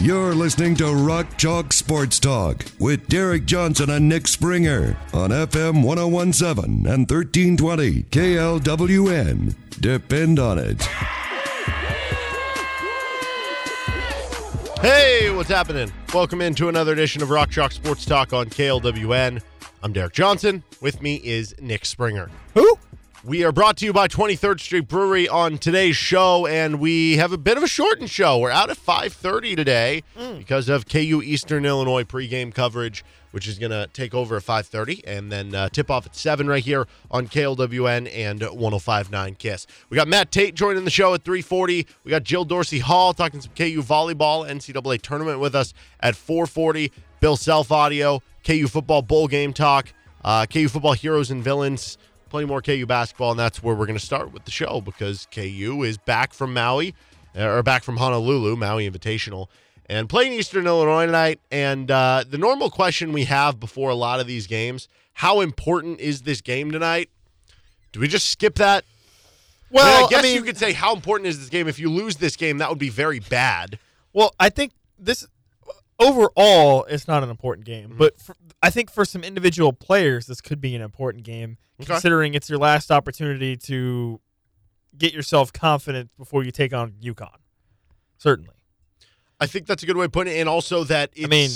You're listening to Rock Chalk Sports Talk with Derek Johnson and Nick Springer on FM 1017 and 1320 KLWN. Depend on it. Hey, what's happening? Welcome into another edition of Rock Chalk Sports Talk on KLWN. I'm Derek Johnson. With me is Nick Springer. Who? We are brought to you by 23rd Street Brewery on today's show, and we have a bit of a shortened show. We're out at 5:30 today because of KU Eastern Illinois pregame coverage, which is going to take over at 5:30, and then uh, tip off at seven right here on KLWN and 105.9 Kiss. We got Matt Tait joining the show at 3:40. We got Jill Dorsey Hall talking some KU volleyball NCAA tournament with us at 4:40. Bill Self Audio, KU football bowl game talk, uh, KU football heroes and villains plenty more KU basketball, and that's where we're going to start with the show because KU is back from Maui, uh, or back from Honolulu, Maui Invitational, and playing Eastern Illinois tonight. And uh, the normal question we have before a lot of these games: How important is this game tonight? Do we just skip that? I mean, Well, I guess mean, you could say how important is this game. If you lose this game, that would be very bad. well, I think this overall it's not an important game, Mm-hmm. but for, I think for some individual players this could be an important game, Okay. considering it's your last opportunity to get yourself confident before you take on UConn. Certainly. I think that's a good way of putting it, and also that it's mean,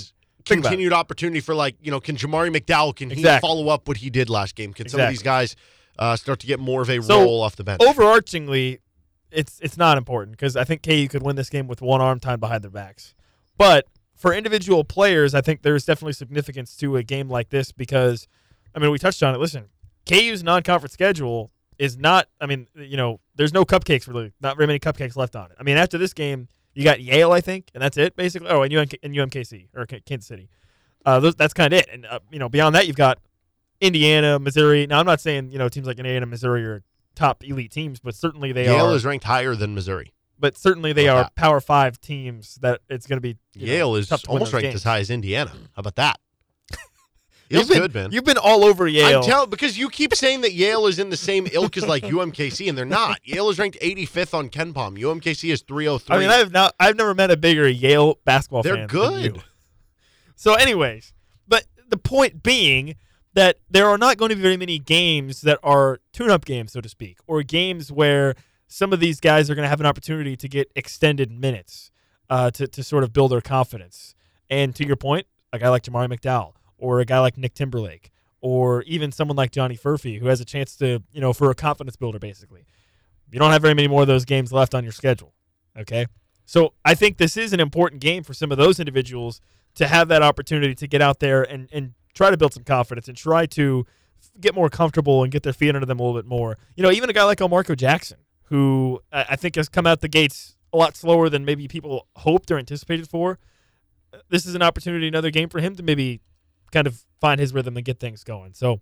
continued opportunity for like you know, can Jamari McDowell can Exactly. he follow up what he did last game? Can some of these guys uh, start to get more of a So, role off the bench? Overarchingly, it's it's not important because I think KU could win this game with one arm tied behind their backs. But for individual players, I think there's definitely significance to a game like this because, I mean, we touched on it. Listen, KU's non-conference schedule is not. I mean, you know, there's no cupcakes really, not very many cupcakes left on it. I mean, after this game, you got Yale, I think, and that's it basically. Oh, and UMK, and UMKC or K- Kansas City. Uh, those, that's kind of it. And uh, you know, beyond that, you've got Indiana, Missouri. Now, I'm not saying you know teams like Indiana, and Missouri are top elite teams, but certainly they Yale are. Yale is ranked higher than Missouri. But certainly they are that? Power Five teams that it's going to be. you know, Yale is almost ranked games. as high as Indiana. How about that? You've been, good, man. You've been all over Yale. I'm telling because you keep saying that Yale is in the same ilk as like UMKC, and they're not. Yale is ranked 85th on KenPom. UMKC is 303. I mean, I've not, I've never met a bigger Yale basketball They're fan. than good. So, anyways, but the point being that there are not going to be very many games that are tune-up games, so to speak, or games where some of these guys are going to have an opportunity to get extended minutes uh, to to sort of build their confidence. And to your point, a guy like Jamari McDowell, or a guy like Nick Timberlake, or even someone like Johnny Furphy, who has a chance to, you know, for a confidence builder, basically. You don't have very many more of those games left on your schedule. Okay. So I think this is an important game for some of those individuals to have that opportunity to get out there and, and try to build some confidence and try to get more comfortable and get their feet under them a little bit more. You know, even a guy like Marco Jackson, who I think has come out the gates a lot slower than maybe people hoped or anticipated for. This is an opportunity, another game for him to maybe kind of find his rhythm and get things going. So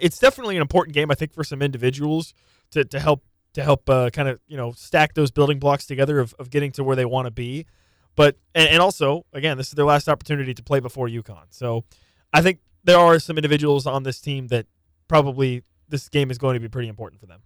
it's definitely an important game, I think, for some individuals to, to help to help uh, kind of you know stack those building blocks together of, of getting to where they want to be. But and, and also again, this is their last opportunity to play before UConn. So I think there are some individuals on this team that probably this game is going to be pretty important for them.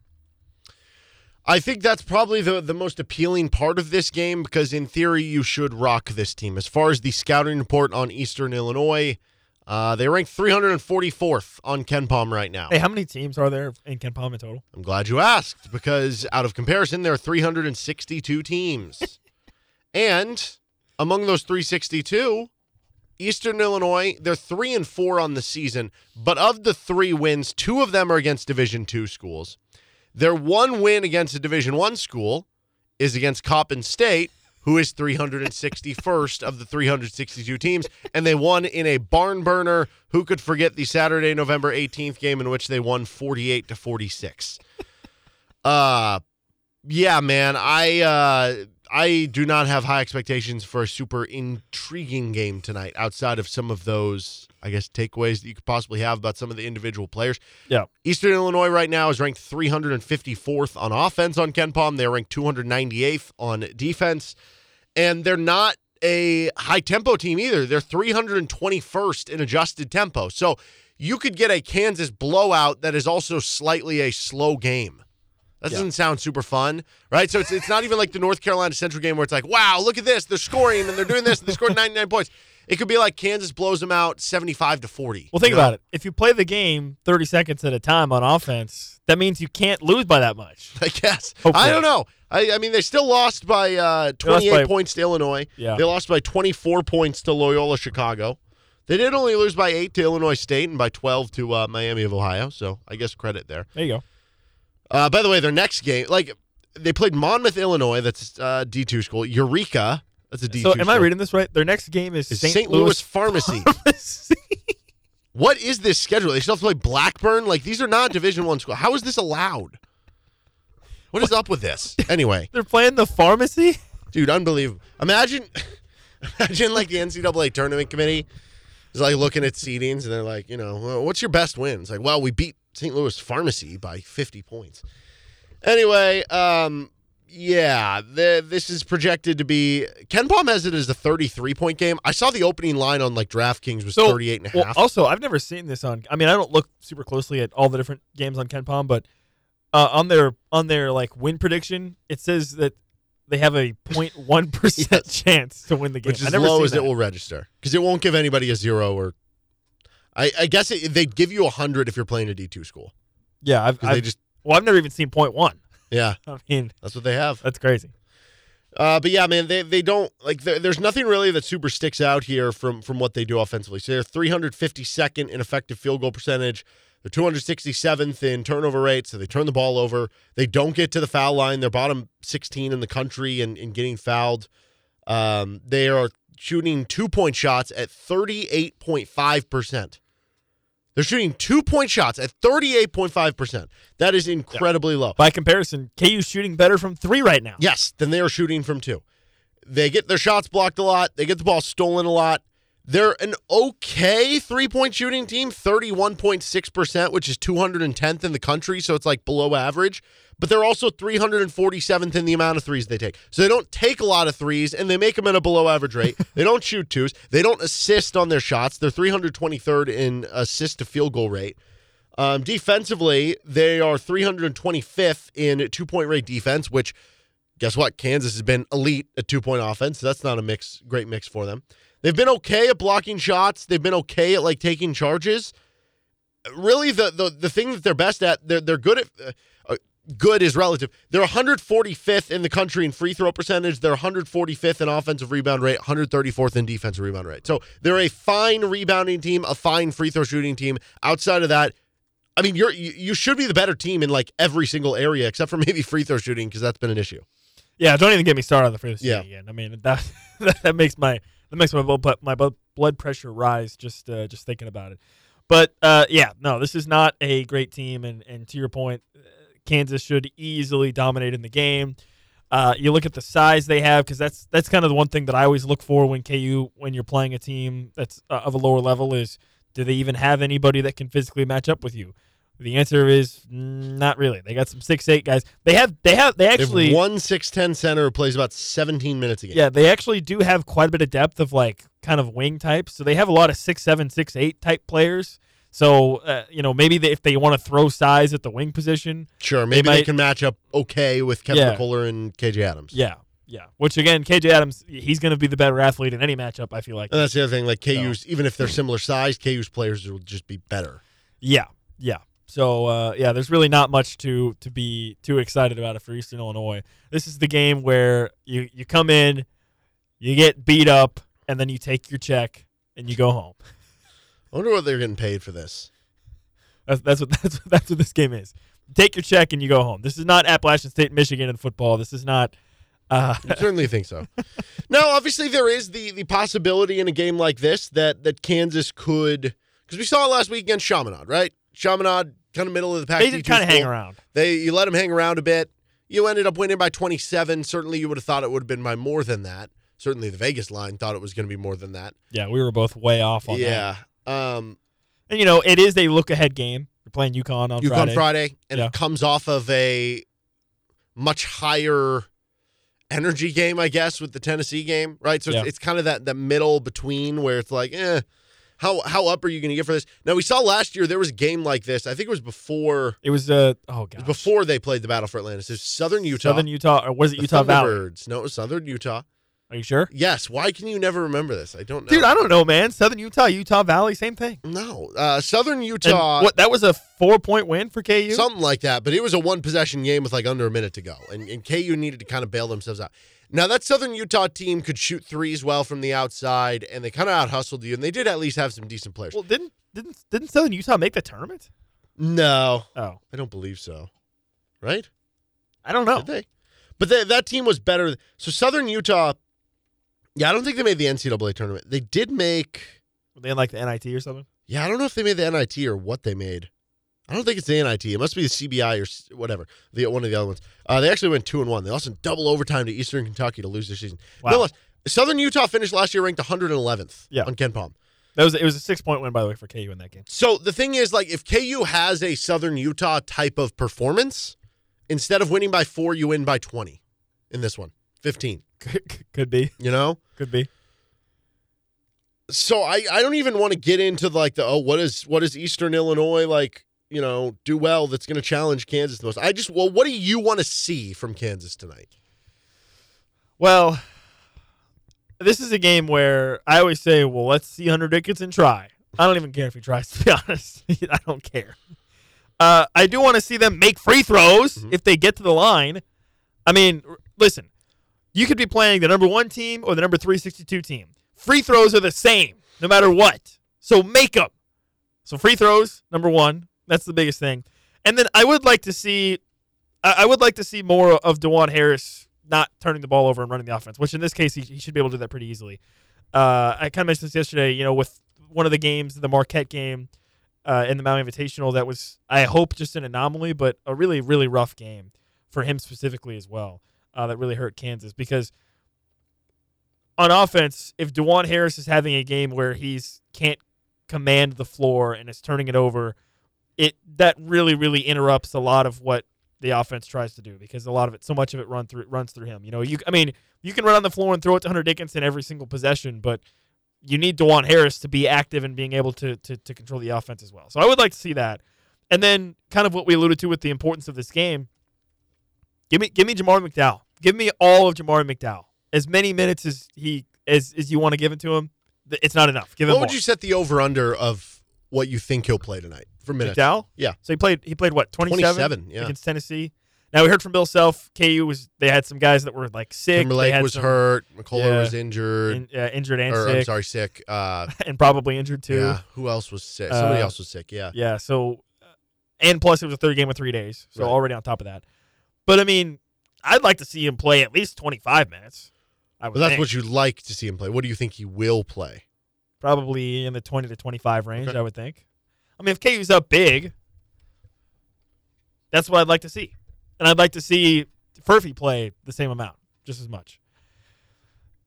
I think that's probably the, the most appealing part of this game because, in theory, you should rock this team. As far as the scouting report on Eastern Illinois, uh, they rank 344th on KenPom right now. Hey, how many teams are there in KenPom in total? I'm glad you asked because, out of comparison, there are 362 teams. and among those 362, Eastern Illinois, they're three and four on the season, but of the three wins, two of them are against Division two schools. Their one win against a Division one school is against Coppin State, who is 361st of the 362 teams, and they won in a barn burner. Who could forget the Saturday, November 18th game in which they won 48 to 46? Uh yeah, man. I uh I do not have high expectations for a super intriguing game tonight outside of some of those, I guess, takeaways that you could possibly have about some of the individual players. Yeah. Eastern Illinois right now is ranked 354th on offense on KenPom. They're ranked 298th on defense. And they're not a high tempo team either. They're 321st in adjusted tempo. So you could get a Kansas blowout that is also slightly a slow game. That Yeah. doesn't sound super fun, right? So it's, it's not even like the North Carolina Central game where it's like, wow, look at this. They're scoring and they're doing this. And they scored 99 points. It could be like Kansas blows them out 75 to 40. Well, think you know? about it. If you play the game 30 seconds at a time on offense, that means you can't lose by that much. I guess. Hopefully. I don't know. I, I mean, they still lost by uh, They lost 28 by- points to Illinois. Yeah. They lost by 24 points to Loyola Chicago. They did only lose by 8 to Illinois State and by 12 to uh, Miami of Ohio. So I guess credit there. There you go. Uh, by the way, their next game, like, they played Monmouth, Illinois. That's uh, D2 school. Eureka. That's a D2 So, am I reading this right? Their next game is St. St. Louis Pharmacy. what is this schedule? They still have to play Blackburn? Like, these are not Division One school. How is this allowed? What is up with this? Anyway. They're playing the pharmacy. Dude, unbelievable. Imagine, imagine like the NCAA tournament committee is like looking at seedings and they're like, you know, well, what's your best wins? Like, well, we beat St. Louis Pharmacy by 50 points. Anyway, um, yeah, the, this is projected to be. KenPom has it as a 33 point game. I saw the opening line on like DraftKings was So, 38 and a well, half. also, I've never seen this on. I mean, I don't look super closely at all the different games on KenPom, but uh, on their on their like win prediction, it says that they have a 0.1 percent Yes. chance to win the game. which is never low as that. it will register because it won't give anybody a zero or. I, I guess it, they'd give you a hundred if you're playing a D two school Yeah, I've, I've just well, I've never even seen 0.1. yeah I mean, that's what they have. that's crazy. Uh, but yeah, man, they they don't like. There's nothing really that super sticks out here from from what they do offensively. So they're 352nd in effective field goal percentage. They're 267th in turnover rate, so they turn the ball over. They don't get to the foul line. They're bottom 16 in the country in, in getting fouled. Um, they are shooting two point shots at 38.5%. They're shooting two point shots at 38.5%. That is incredibly low. By comparison, KU's shooting better from three right now. Yes, than they are shooting from two. They get their shots blocked a lot. They get the ball stolen a lot. They're an okay three point shooting team, 31.6%, which is 210th in the country. So it's like below average. But they're also 347th in the amount of threes they take. So they don't take a lot of threes and they make them at a below average rate. they don't shoot twos. They don't assist on their shots. They're 323rd in assist to field goal rate. Um, defensively, they are 325th in two point rate defense, which guess what? Kansas has been elite at two point offense. So that's not a mix, great mix for them. They've been okay at blocking shots. They've been okay at like taking charges. Really, the the, the thing that they're best at, they're they're good at. Uh, good is relative. They're 145th in the country in free throw percentage. They're 145th in offensive rebound rate, 134th in defensive rebound rate. So they're a fine rebounding team, a fine free throw shooting team. Outside of that, I mean, you're you, you should be the better team in like every single area except for maybe free throw shooting because that's been an issue. Yeah, don't even get me started on the free throw Yeah. shooting again. I mean, that that makes my that makes my blood my blood pressure rise just uh, just thinking about it. But uh, yeah, no, this is not a great team, and and to your point, Kansas should easily dominate in the game. Uh, you look at the size they have because that's that's kind of the one thing that I always look for when KU when you're playing a team that's uh, of a lower level is do they even have anybody that can physically match up with you? The answer is not really. They got some six eight guys. They have they have they They have actually one six ten center who plays about 17 minutes a game. yeah, they actually do have quite a bit of depth of like kind of wing types. So they have a lot of six seven, six eight type players. So uh, you know maybe they, if they want to throw size at the wing position, Sure, maybe they, might- can match up okay with Kevin Yeah. And KJ Adams. yeah, yeah. Which again, KJ Adams, he's going to be the better athlete in any matchup. I feel like. And that's the other thing. Like KU's, even if they're similar size, KU's players will just be better. Yeah, yeah. So uh, yeah, there's really not much to to be too excited about it for Eastern Illinois. This is the game where you you come in, you get beat up, and then you take your check and you go home. I wonder what they're getting paid for this. That's, that's what that's what, that's what this game is. Take your check and you go home. This is not Appalachian State, Michigan in football. This is not. Uh, I certainly think so. now, obviously, there is the the possibility in a game like this that that Kansas could, because we saw it last week against Chaminade, right? Chaminade, kind of middle of the pack. they did kind of hang around. They you let them hang around a bit. You ended up winning by 27. Certainly, you would have thought it would have been by more than that. Certainly, the Vegas line thought it was going to be more than that. Yeah, we were both way off on that. Um, And you know, it is a look ahead game. You're playing UConn on UConn Friday. Friday, and Yeah. it comes off of a much higher energy game, I guess, with the Tennessee game, right? So Yeah. it's, it's kind of that the middle between where it's like, eh, how how up are you going to get for this? Now we saw last year there was a game like this. I think it was before It was uh oh god. before they played the Battle for Atlantis. It was Southern Utah. Southern Utah or was it Utah Valley? No, it was Southern Utah. Are you sure? Yes. Why can you never remember this? I don't know. Dude, I don't know, man. Southern Utah, Utah Valley, same thing. no. Uh, Southern And Utah. what that was a four point win for KU? Something like that, but it was a one possession game with like under a minute to go, and, and KU needed to kind of bail themselves out. Now that Southern Utah team could shoot threes well from the outside, and they kind of out hustled you, and they did at least have some decent players. well, didn't didn't didn't Southern Utah make the tournament? no, Oh, I don't believe so. Right? I don't know. Did they? But they, that team was better. So Southern Utah, yeah, I don't think they made the NCAA tournament. They did make. Were they in like the NIT or something? Yeah, I don't know if they made the NIT or what they made. I don't think it's the NIT. It must be the CBI or whatever. The one of the other ones. Uh, they actually went two and one. They lost in double overtime to Eastern Kentucky to lose their season. Wow. Southern Utah finished last year ranked 111th Yeah. on KenPom. That was it was a six point win by the way for KU in that game. So the thing is, like, if KU has a Southern Utah type of performance, instead of winning by four, you win by 20 in this one, 15. Could, be, You know. could be. so I, I don't even want to get into like the oh what is what is Eastern Illinois like you know do well that's going to challenge Kansas the most. I just well what do you want to see from Kansas tonight? Well, this is a game where I always say, well, let's see Hunter Dickinson try. I don't even care if he tries, to be honest. I don't care. Uh, I do want to see them make free throws Mhm. if they get to the line. I mean, r- listen, you could be playing the number one team or the number 362 team. Free throws are the same no matter what. So make them. So free throws, number one. That's the biggest thing. And then I would like to see, I would like to see more of Dajuan Harris not turning the ball over and running the offense, which in this case he, he should be able to do that pretty easily. Uh, I kind of mentioned this yesterday. You know, with one of the games, the Marquette game uh, in the Maui Invitational, that was I hope just an anomaly, but a really really rough game for him specifically as well. Uh, that really hurt Kansas because on offense, if Dajuan Harris is having a game where he's can't command the floor and is turning it over, it that really really interrupts a lot of what the offense tries to do because a lot of it, so much of it run through runs through him. You know, you I mean, you can run on the floor and throw it to Hunter Dickinson every single possession, but you need Dajuan Harris to be active and being able to, to to control the offense as well. So I would like to see that. And then kind of what we alluded to with the importance of this game. Give me give me Jamar McDowell. Give me all of Jamar McDowell. As many minutes as he as, as you want to give it to him. It's not enough. Give him What more. would you set the over under of what you think he'll play tonight for minutes? McDowell? Yeah. So he played he played what, 27, 27, yeah. against Tennessee. Now we heard from Bill Self, KU was they had some guys that were like sick. they Timberlake had was some hurt. McCullar Yeah. was injured. in- uh, injured and or I'm sick, sorry, sick. Uh, and probably injured too. yeah. Who else was sick? Somebody Uh, else was sick. Yeah. Yeah, so and plus it was a third game of three days, so Right. already on top of that. But I mean, I'd like to see him play at least twenty five minutes. I would But that's think. what you'd like to see him play. What do you think he will play? probably in the twenty to twenty five range. Okay. I would think. I mean, if KU's up big, that's what I'd like to see, and I'd like to see Furphy play the same amount, just as much.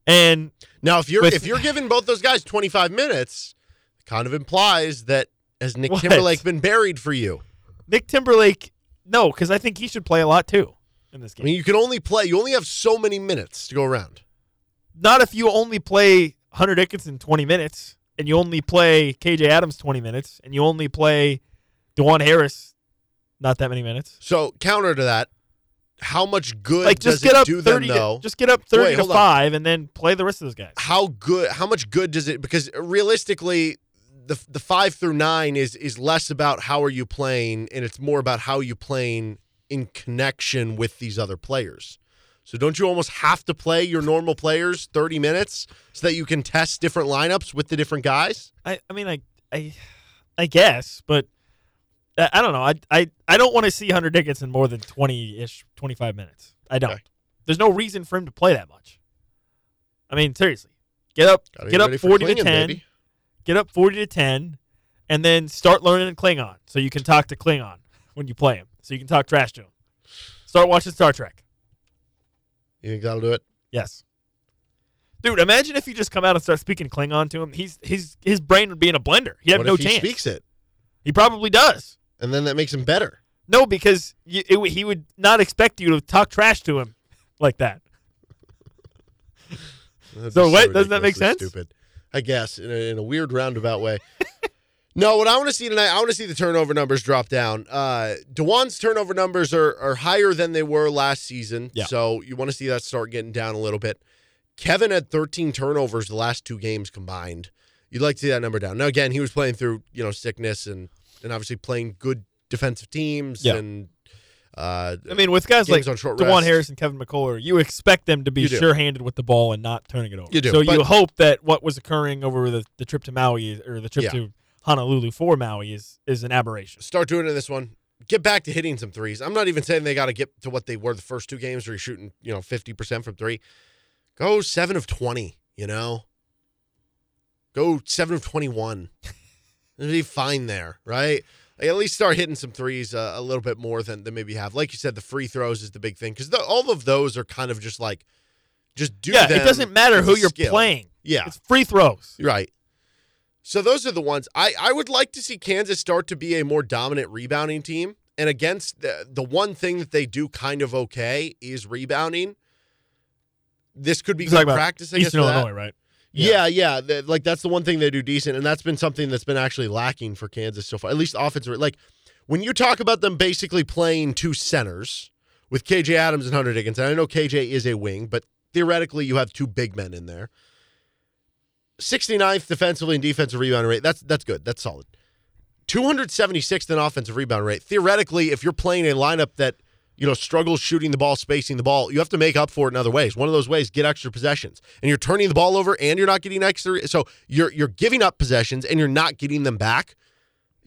And Now, if you're With- if you're giving both those guys 25 minutes, it kind of implies that has Nick What? Timberlake been buried for you? Nick Timberlake, no, because I think he should play a lot too in this I game. mean, you can only play. You only have so many minutes to go around. Not if you only play Hunter Dickinson 20 minutes and you only play KJ Adams 20 minutes and you only play Dajuan Harris not that many minutes. So counter to that, how much good Like just does get it up do 30 them though? to, just get up 30 Wait, to hold on. 5 and then play the rest of those guys. how good? How much good does it? Because realistically, the the five through nine is is less about how are you playing, and it's more about how you playing in connection with these other players. So don't you almost have to play your normal players 30 minutes so that you can test different lineups with the different guys? I, I mean I I I guess, but I, I don't know. I I I don't want to see Hunter Dickinson more than 20ish 25 minutes. I don't. Okay. There's no reason for him to play that much. I mean, seriously. Get up Gotta get up ready for 40 to 10. baby. Get up 40 to 10 and then start learning Klingon so you can talk to Clingan when you play him. So you can talk trash to him. Start watching Star Trek. You think that'll do it? Yes. Dude, imagine if you just come out and start speaking Klingon to him. He's his his brain would be in a blender. He'd have what no if he speaks it, He probably does. and then that makes him better? No, because you, it, he would not expect you to talk trash to him like that. So what? Doesn't that make sense? Stupid. I guess in a, in a weird roundabout way. no, what I want to see tonight, I want to see the turnover numbers drop down. Uh, Dajuan's turnover numbers are are higher than they were last season, Yeah. so you want to see that start getting down a little bit. Kevin had 13 turnovers the last two games combined. You'd like to see that number down. Now, again, he was playing through you know sickness and and obviously playing good defensive teams Yeah. and. Uh, I mean, with guys like Dajuan rest. Harris and Kevin McCullar, you expect them to be sure-handed with the ball and not turning it over. You do, So you hope that what was occurring over the, the trip to Maui or the trip Yeah. to Honolulu for Maui is is an aberration. start doing it in this one. Get back to hitting some threes. I'm not even saying they got to get to what they were the first two games where you're shooting, you know, 50% from three. Go seven of 20, you know? Go seven of 21. It'll be fine there, right? At least start hitting some threes uh, a little bit more than, than maybe you have. Like you said, the free throws is the big thing because all of those are kind of just like, just do yeah, it doesn't matter who you're skill. playing. Yeah. It's free throws. Right. So those are the ones I, I would like to see Kansas start to be a more dominant rebounding team. And against the the one thing that they do kind of okay is rebounding. This could be good about practice, I guess, Eastern for that. Right? Yeah, yeah. the- like that's the one thing they do decent, and that's been something that's been actually lacking for Kansas so far. At least offensive. Like when you talk about them basically playing two centers with KJ Adams and Hunter Dickinson. I know KJ is a wing, but theoretically you have two big men in there. 69th defensively and defensive rebound rate. That's that's good. That's solid. 276th in offensive rebound rate. Theoretically, if you're playing a lineup that you know struggles shooting the ball, spacing the ball, you have to make up for it in other ways. One of those ways, get extra possessions, and you're turning the ball over, and you're not getting extra. So you're you're giving up possessions, and you're not getting them back.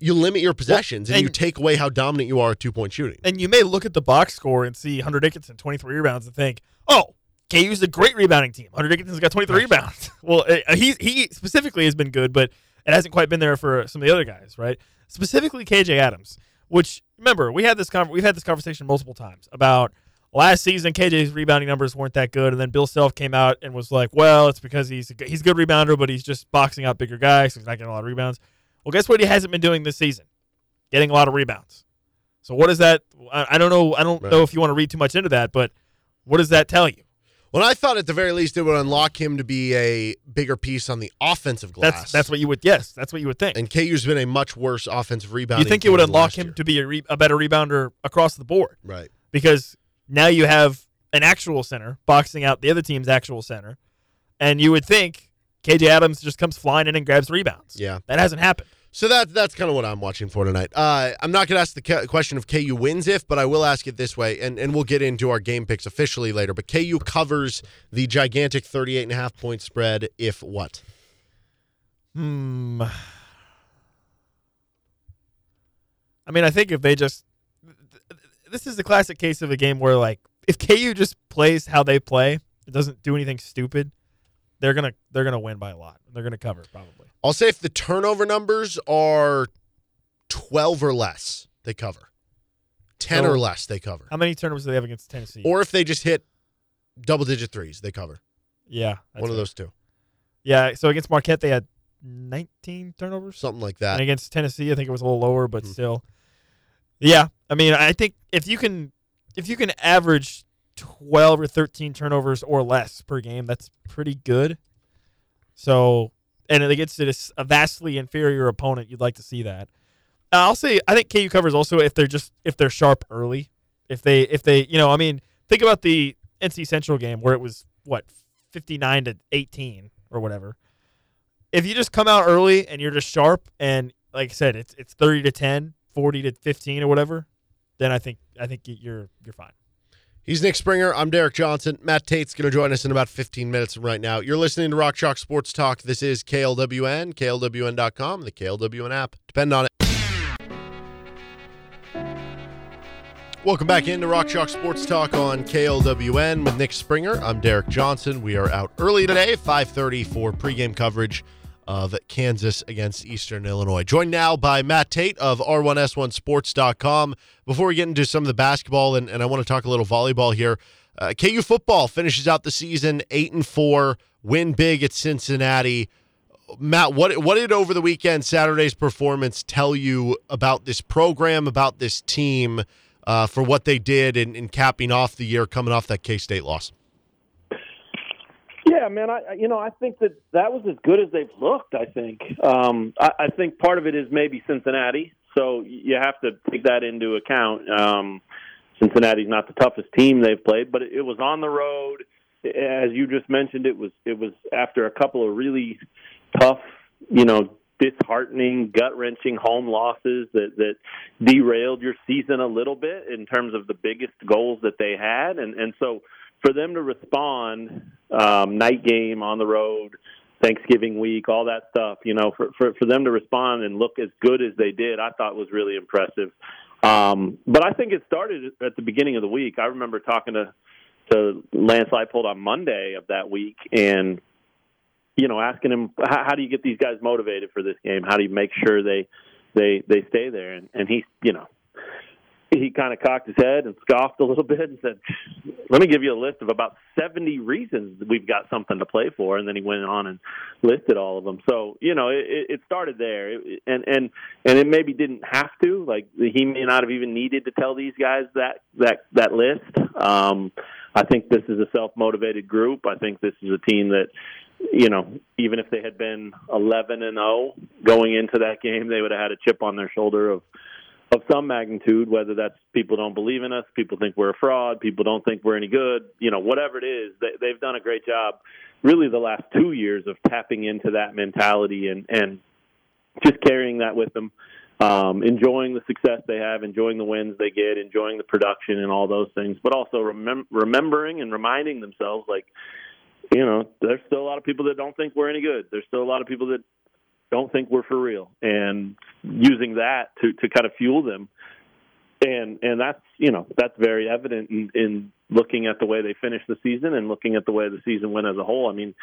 You limit your possessions, and, and- you take away how dominant you are at two point shooting. And you may look at the box score and see Hunter Dickinson, 23 rebounds, and think, oh, KU's a great rebounding team. Hunter Dickinson's got 23 rebounds. well, uh, he, he specifically has been good, but it hasn't quite been there for some of the other guys, right? Specifically KJ Adams, which, remember, we had this con- we've had this conversation multiple times about last season KJ's rebounding numbers weren't that good, and then Bill Self came out and was like, well, it's because he's a, g- he's a good rebounder, but he's just boxing out bigger guys, so he's not getting a lot of rebounds. Well, guess what he hasn't been doing this season? Getting a lot of rebounds. So what is that? I, I don't know. I don't Right. know if you want to read too much into that, but what does that tell you? Well, I thought at the very least it would unlock him to be a bigger piece on the offensive glass. That's that's what you would. Yes, that's what you would think. and KU's been a much worse offensive rebounder. you think it would unlock him year. to be a, re- a better rebounder across the board right? because now you have an actual center boxing out the other team's actual center, and you would think KJ Adams just comes flying in and grabs rebounds. Yeah. that hasn't happened. So that that's kind of what I'm watching for tonight. Uh, I'm not going to ask the question of KU wins if, but I will ask it this way, and, and we'll get into our game picks officially later. But KU covers the gigantic 38 and a half point spread if what? Hmm. I mean, I think if they just this is the classic case of a game where like if KU just plays how they play, it doesn't do anything stupid, they're gonna they're gonna win by a lot. They're gonna cover probably. I'll say if the turnover numbers are 12 or less, they cover. 10 So- or less, they cover. How many turnovers do they have against Tennessee? Or if they just hit double digit threes, they cover. yeah, One of those two. Yeah, so against Marquette they had 19 turnovers. Something like and that. against Tennessee, I think it was a little lower, but Mhm. still. Yeah, I mean, I think if you can, if you can average twelve or thirteen turnovers or less per game, that's pretty good. So, and it gets to a vastly inferior opponent, you'd like to see that. Uh, I'll say, I think KU covers also if they're just if they're sharp early, if they if they you know, I mean, think about the NC Central game where it was what fifty nine to eighteen or whatever if you just come out early and you're just sharp and like I said, it's it's 30 to 10, 40 to 15 or whatever, then I think I think you're you're fine. He's Nick Springer. I'm Derek Johnson. Matt Tait's going to join us in about 15 minutes from right now. You're listening to Rock Chalk Sports Talk. This is KLWN, KLWN.com, the KLWN app. Depend on it. Welcome back into Rock Chalk Sports Talk on KLWN with Nick Springer. I'm Derek Johnson. We are out early today, 5:30 for pregame coverage of Kansas against Eastern Illinois. Joined now by Matt Tait of R1S1Sports.com. Before we get into some of the basketball, and, and I want to talk a little volleyball here. Uh, KU football finishes out the season eight and four, win big at Cincinnati. Matt, what what did over the weekend Saturday's performance tell you about this program, about this team, uh, for what they did in, in capping off the year, coming off that K State loss? Yeah, man. I you know I think that that was as good as they've looked. I think. Um, I, I think part of it is maybe Cincinnati, so you have to take that into account. Um, Cincinnati's not the toughest team they've played, but it was on the road. As you just mentioned, it was it was after a couple of really tough, you know, disheartening, gut wrenching home losses that that derailed your season a little bit in terms of the biggest goals that they had, and and so for them to respond, um, night game on the road, Thanksgiving week, all that stuff, you know, for, for for them to respond and look as good as they did, I thought was really impressive. Um, but I think it started at the beginning of the week. I remember talking to to Lance Leipold on Monday of that week, and you know, asking him how, how do you get these guys motivated for this game? How do you make sure they they they stay there? And and he, you know, he kind of cocked his head and scoffed a little bit and said, "Let me give you a list of about 70 reasons we've got something to play for." And then he went on and listed all of them. So you know, it, it started there, and and and it maybe didn't have to. Like he may not have even needed to tell these guys that that that list. Um, I think this is a self motivated group. I think this is a team that you know, even if they had been 11 and 0 going into that game, they would have had a chip on their shoulder of of some magnitude, whether that's people don't believe in us, people think we're a fraud, people don't think we're any good, you know, whatever it is, they, they've done a great job really the last two years of tapping into that mentality and, and just carrying that with them, um, enjoying the success they have, enjoying the wins they get, enjoying the production and all those things, but also remem- remembering and reminding themselves like, you know, there's still a lot of people that don't think we're any good. There's still a lot of people that don't think we're for real and using that to to kind of fuel them. And and that's you know that's very evident in, in looking at the way they finished the season and looking at the way the season went as a whole. I mean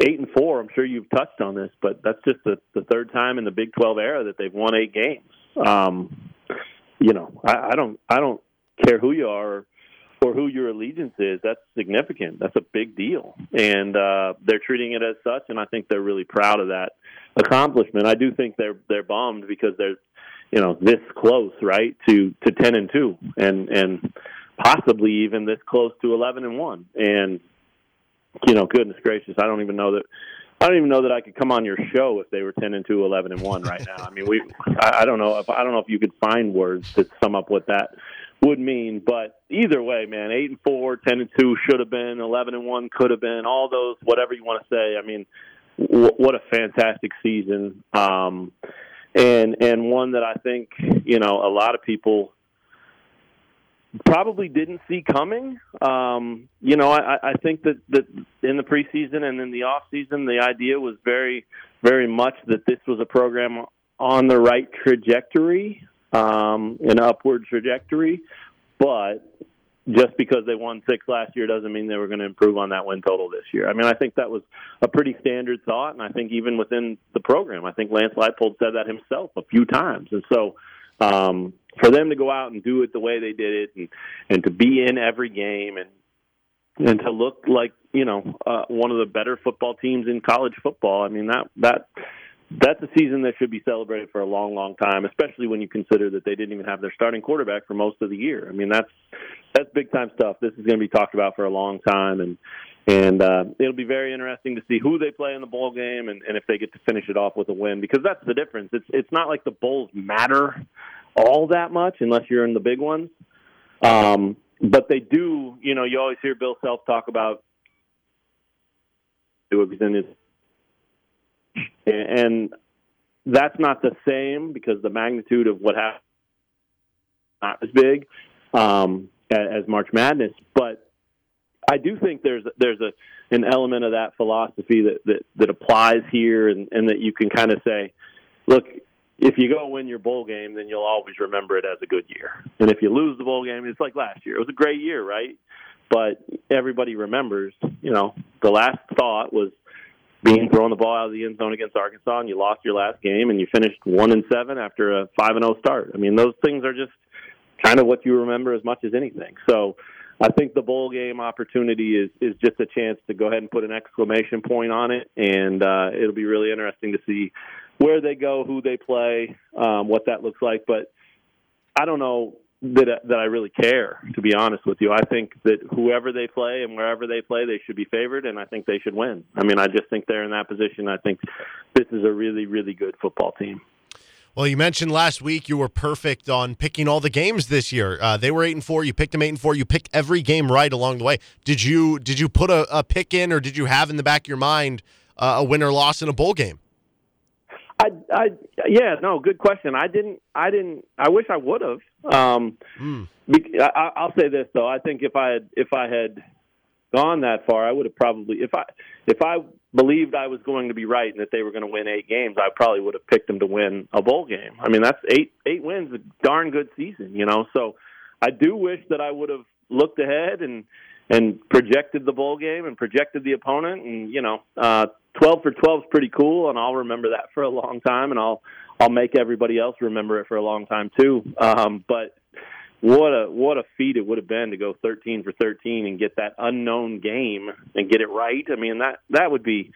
eight and four i'm sure you've touched on this but that's just the the third time in the big 12 era that they've won eight games. Um you know i, I don't i don't care who you are or who your allegiance is, that's significant. That's a big deal, and uh, they're treating it as such. And I think they're really proud of that accomplishment. I do think they're they're bummed because they're you know this close, right, to to ten and two, and and possibly even this close to eleven and one. And you know, goodness gracious, I don't even know that. I don't even know that I could come on your show if they were ten and two, 11 and one right now. I mean, we. I, I don't know if I don't know if you could find words to sum up what that would mean. But either way, man, eight and four, ten and two should have been, eleven and one could have been. All those, whatever you want to say. I mean, w- what a fantastic season, um, and and one that I think you know a lot of people probably didn't see coming. Um, you know, I, I think that, that in the preseason and in the off season, the idea was very, very much that this was a program on the right trajectory um, an upward trajectory, but just because they won six last year doesn't mean they were going to improve on that win total this year. I mean, I think that was a pretty standard thought, and I think even within the program, I think Lance Leipold said that himself a few times, and so um, for them to go out and do it the way they did it, and and to be in every game, and and to look like you know uh, one of the better football teams in college football, I mean that that that's a season that should be celebrated for a long, long time, especially when you consider that they didn't even have their starting quarterback for most of the year. I mean, that's that's big time stuff. This is going to be talked about for a long time, and and uh, it'll be very interesting to see who they play in the bowl game and, and if they get to finish it off with a win because that's the difference. It's it's not like the bowls matter all that much unless you're in the big ones, um, but they do. You know, you always hear Bill Self talk about do it because then it's and that's not the same because the magnitude of what happened not as big um, as March Madness, but I do think there's there's a an element of that philosophy that that, that applies here, and, and that you can kind of say, look, if you go win your bowl game, then you'll always remember it as a good year, and if you lose the bowl game, it's like last year. It was a great year, right? But everybody remembers, you know, the last thought was being throwing the ball out of the end zone against Arkansas, and you lost your last game, and you finished one and seven after a five and zero start. I mean, those things are just kind of what you remember as much as anything. So. I think the bowl game opportunity is is just a chance to go ahead and put an exclamation point on it, and uh, it'll be really interesting to see where they go, who they play, um, what that looks like. But I don't know that that I really care, to be honest with you. I think that whoever they play and wherever they play, they should be favored, and I think they should win. I mean, I just think they're in that position. I think this is a really, really good football team. Well, you mentioned last week you were perfect on picking all the games this year. Uh, they were eight and four. You picked them eight and four. You picked every game right along the way. Did you did you put a, a pick in, or did you have in the back of your mind uh, a win or loss in a bowl game? I, I, yeah, no, good question. I didn't, I didn't. I wish I would have. Um, mm. I, I'll say this though. I think if I had, if I had gone that far, I would have probably, if I, if I believed I was going to be right and that they were going to win eight games, I probably would have picked them to win a bowl game. I mean, that's eight eight wins, a darn good season, you know. So I do wish that I would have looked ahead and and projected the bowl game and projected the opponent, and you know, uh, twelve for twelve is pretty cool, and I'll remember that for a long time, and I'll I'll make everybody else remember it for a long time too. Um, but what a what a feat it would have been to go 13 for 13 and get that unknown game and get it right. I mean that that would be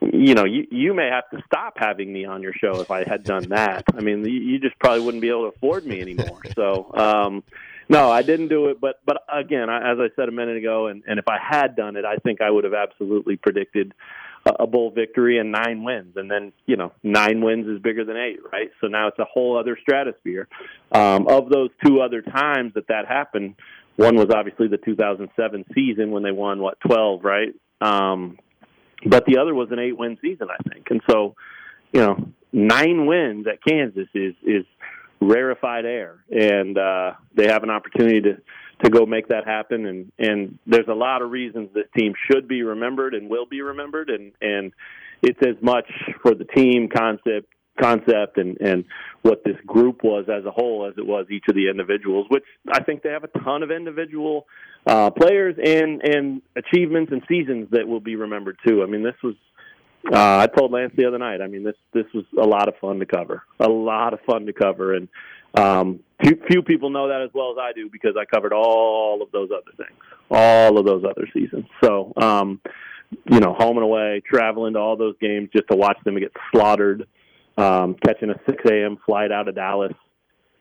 you know you you may have to stop having me on your show if I had done that. I mean you, you just probably wouldn't be able to afford me anymore. So um no, I didn't do it, but but again, I, as I said a minute ago, and, and if I had done it, I think I would have absolutely predicted a bowl victory and nine wins, and then you know nine wins is bigger than eight, right? So now it's a whole other stratosphere. Um, of those two other times that that happened, one was obviously the 2007 season when they won what 12, right? Um, but the other was an eight-win season, I think, and so you know nine wins at Kansas is is rarefied air, and uh, they have an opportunity to to go make that happen. And and there's a lot of reasons this team should be remembered and will be remembered, and and it's as much for the team concept concept and and what this group was as a whole as it was each of the individuals which I think they have a ton of individual uh players and and achievements and seasons that will be remembered too I mean this was uh, I told Lance the other night. I mean, this this was a lot of fun to cover. A lot of fun to cover, and um, few, few people know that as well as I do because I covered all of those other things, all of those other seasons. So, um, you know, home and away, traveling to all those games just to watch them get slaughtered, um, catching a 6 a.m. flight out of Dallas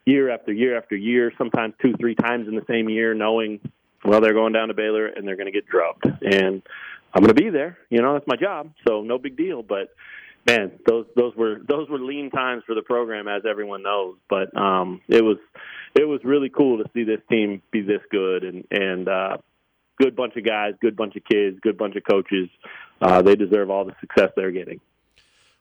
year after year after year, sometimes two, three times in the same year, knowing, well, they're going down to Baylor and they're going to get drubbed. And I'm going to be there. You know, that's my job, so no big deal. But man, those those were those were lean times for the program, as everyone knows. But um, it was it was really cool to see this team be this good and and uh, good bunch of guys, good bunch of kids, good bunch of coaches. Uh, they deserve all the success they're getting.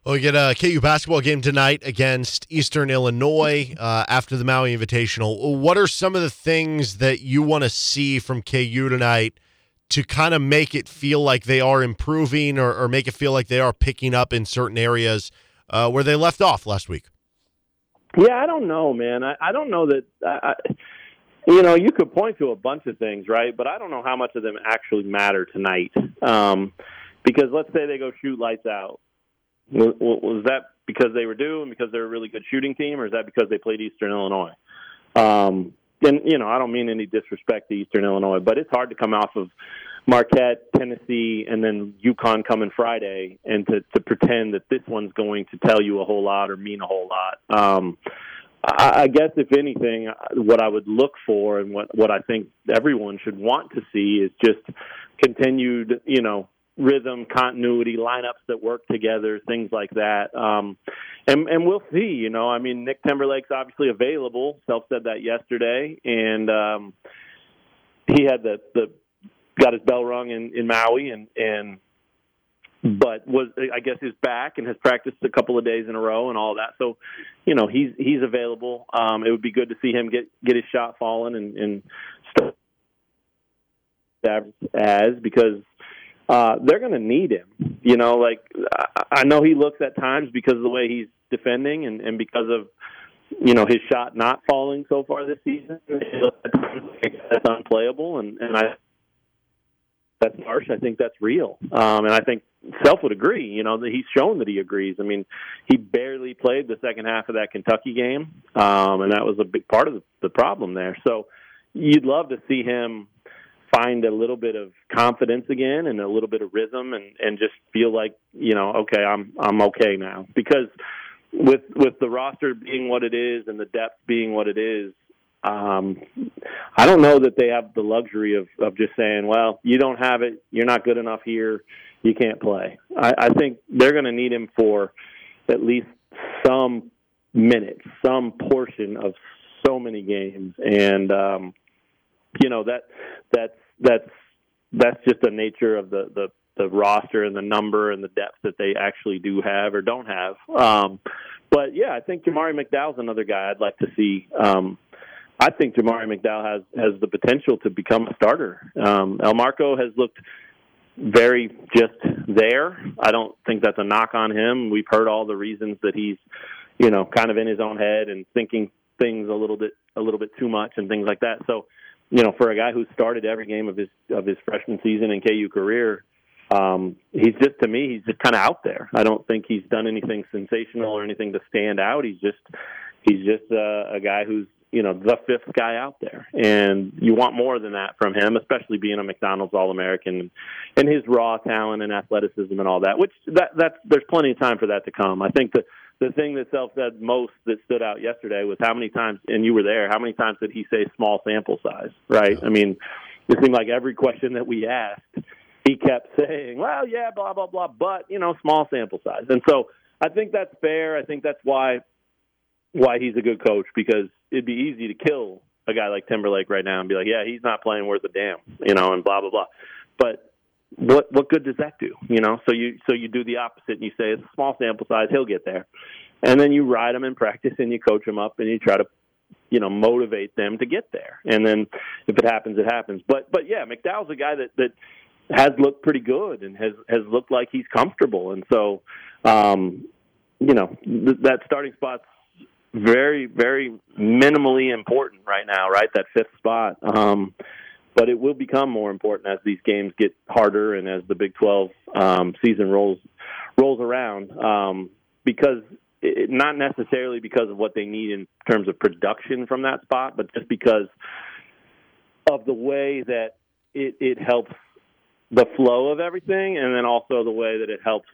Well, we get a KU basketball game tonight against Eastern Illinois uh, after the Maui Invitational. What are some of the things that you want to see from KU tonight to kind of make it feel like they are improving or, or make it feel like they are picking up in certain areas uh, where they left off last week? Yeah, I don't know, man. I, I don't know that. I, you know, you could point to a bunch of things, right? But I don't know how much of them actually matter tonight. Um, because let's say they go shoot lights out. Was, was that because they were due and because they're a really good shooting team, or is that because they played Eastern Illinois? Um, and you know, I don't mean any disrespect to Eastern Illinois, but it's hard to come off of Marquette, Tennessee, and then UConn coming Friday, and to to pretend that this one's going to tell you a whole lot or mean a whole lot. Um, I, I guess if anything, what I would look for and what what I think everyone should want to see is just continued, you know, rhythm, continuity, lineups that work together, things like that. Um, and and we'll see. You know, I mean, Nick Timberlake's obviously available. Self said that yesterday, and um, he had the the got his bell rung in in Maui, and and but was I guess is back and has practiced a couple of days in a row and all that. So, you know, he's he's available. Um, it would be good to see him get get his shot falling and and start as because uh, they're going to need him. You know, like I, know he looks at times because of the way he's defending and, and because of you know his shot not falling so far this season. That's unplayable, and and I that's harsh. I think that's real, um, and I think Self would agree. You know, that he's shown that he agrees. I mean, he barely played the second half of that Kentucky game, um, and that was a big part of the, the problem there. So you'd love to see him find a little bit of confidence again and a little bit of rhythm and and just feel like you know okay I'm I'm okay now. Because with with the roster being what it is and the depth being what it is um I don't know that they have the luxury of of just saying well you don't have it. You're not good enough here. You can't play. I, I think they're going to need him for at least some minutes some portion of so many games. And um you know that that's that's that's just the nature of the the the roster and the number and the depth that they actually do have or don't have. Um, but yeah, I think Jamari McDowell's another guy I'd like to see. Um, I think Jamari McDowell has has the potential to become a starter. Um, Elmarko has looked very just there. I don't think that's a knock on him. We've heard all the reasons that he's, you know, kind of in his own head and thinking things a little bit a little bit too much and things like that. So you know, for a guy who started every game of his of his freshman season in KU career, um, he's just to me, he's just kind of out there. I don't think he's done anything sensational or anything to stand out. He's just he's just uh, a guy who's you know the fifth guy out there, and you want more than that from him, especially being a McDonald's All American and his raw talent and athleticism and all that. Which that that's there's plenty of time for that to come. I think that the thing that Self said most that stood out yesterday was how many times, and you were there, how many times did he say small sample size, right? I mean, it seemed like every question that we asked, he kept saying, well, yeah, blah, blah, blah, but, you know, small sample size. And so I think that's fair. I think that's why why he's a good coach because it'd be easy to kill a guy like Timberlake right now and be like, yeah, he's not playing worth a damn, you know, and blah, blah, blah. But what what good does that do? You know, so you so you do the opposite and you say it's a small sample size, he'll get there, and then you ride him in practice and you coach him up and you try to you know motivate them to get there, and then if it happens, it happens. But but yeah, McDowell's a guy that that has looked pretty good and has has looked like he's comfortable, and so um, you know th- that starting spot's very very minimally important right now, right? That fifth spot. Um, but it will become more important as these games get harder and as the Big 12 um, season rolls rolls around. Um, because it, not necessarily because of what they need in terms of production from that spot, but just because of the way that it, it helps the flow of everything, and then also the way that it helps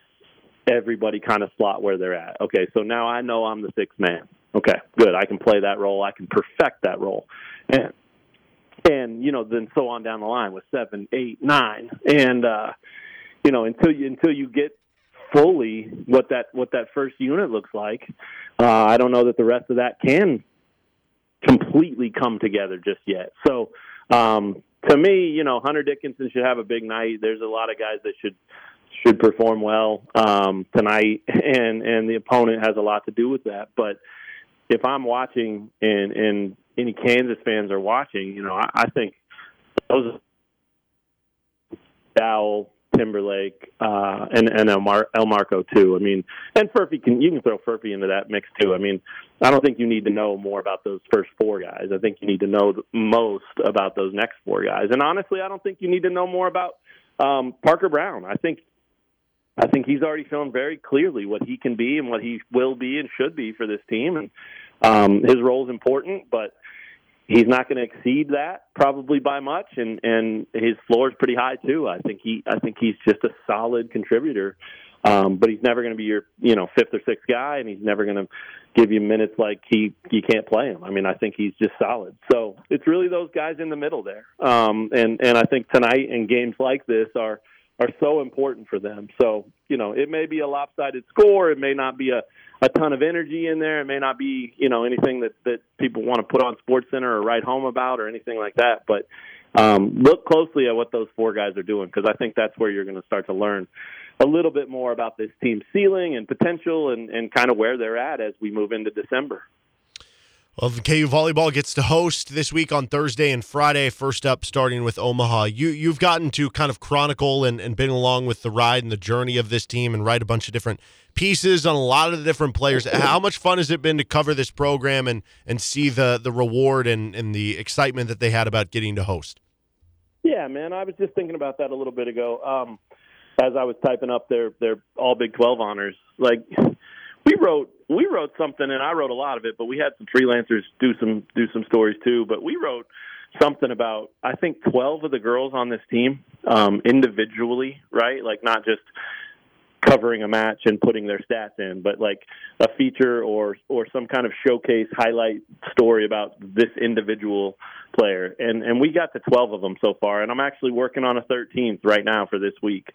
everybody kind of slot where they're at. Okay, so now I know I'm the sixth man. Okay, good. I can play that role. I can perfect that role. And and you know then so on down the line with seven, eight, nine, and uh, you know until you until you get fully what that what that first unit looks like. Uh, I don't know that the rest of that can completely come together just yet. So um, to me, you know, Hunter Dickinson should have a big night. There's a lot of guys that should should perform well um, tonight, and and the opponent has a lot to do with that. But if I'm watching and and any Kansas fans are watching, you know, I, I think those Dowell, Timberlake, uh, and and Elmar, Elmarko too. I mean, and Furphy can you can throw Furphy into that mix too. I mean, I don't think you need to know more about those first four guys. I think you need to know most about those next four guys. And honestly, I don't think you need to know more about um, Parker Brown. I think I think he's already shown very clearly what he can be and what he will be and should be for this team. And um, his role is important, but he's not going to exceed that probably by much and and his floor is pretty high too. I think he i think he's just a solid contributor um but he's never going to be your you know fifth or sixth guy and he's never going to give you minutes like he you can't play him. I mean i think he's just solid. So it's really those guys in the middle there. Um and and i think tonight and games like this are are so important for them so you know it may be a lopsided score it may not be a a ton of energy in there. It may not be, you know, anything that that people want to put on Sports Center or write home about or anything like that. But um, look closely at what those four guys are doing because I think that's where you're going to start to learn a little bit more about this team's ceiling and potential and, and kind of where they're at as we move into December. Well, KU volleyball gets to host this week on Thursday and Friday. First up, starting with Omaha. You you've gotten to kind of chronicle and, and been along with the ride and the journey of this team and write a bunch of different pieces on a lot of the different players. How much fun has it been to cover this program and and see the the reward and, and the excitement that they had about getting to host? Yeah, man. I was just thinking about that a little bit ago. Um, as I was typing up their their all Big Twelve honors, like we wrote we wrote something, and I wrote a lot of it, but we had some freelancers do some do some stories too. But we wrote something about I think twelve of the girls on this team um, individually, right? Like not just covering a match and putting their stats in, but like a feature or or some kind of showcase highlight story about this individual player. And and we got to 12 of them so far, and I'm actually working on a 13th right now for this week.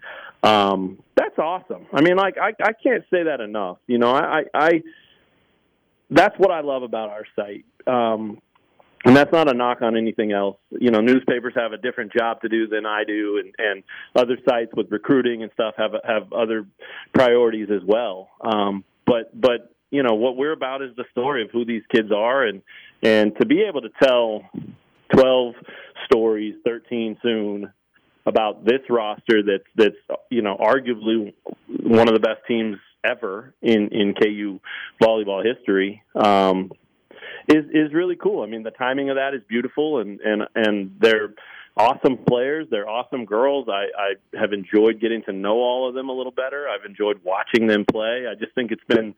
Um, that's awesome. I mean, like I I can't say that enough. You know, I I, I that's what I love about our site. Um, and that's not a knock on anything else. You know, newspapers have a different job to do than I do, and and other sites with recruiting and stuff have have other priorities as well. Um, but but you know what we're about is the story of who these kids are, and and to be able to tell twelve stories, thirteen soon about this roster that's that's you know arguably one of the best teams ever in in KU volleyball history. Um, is is really cool. I mean, the timing of that is beautiful, and and and they're awesome players. They're awesome girls. I I have enjoyed getting to know all of them a little better. I've enjoyed watching them play. I just think it's been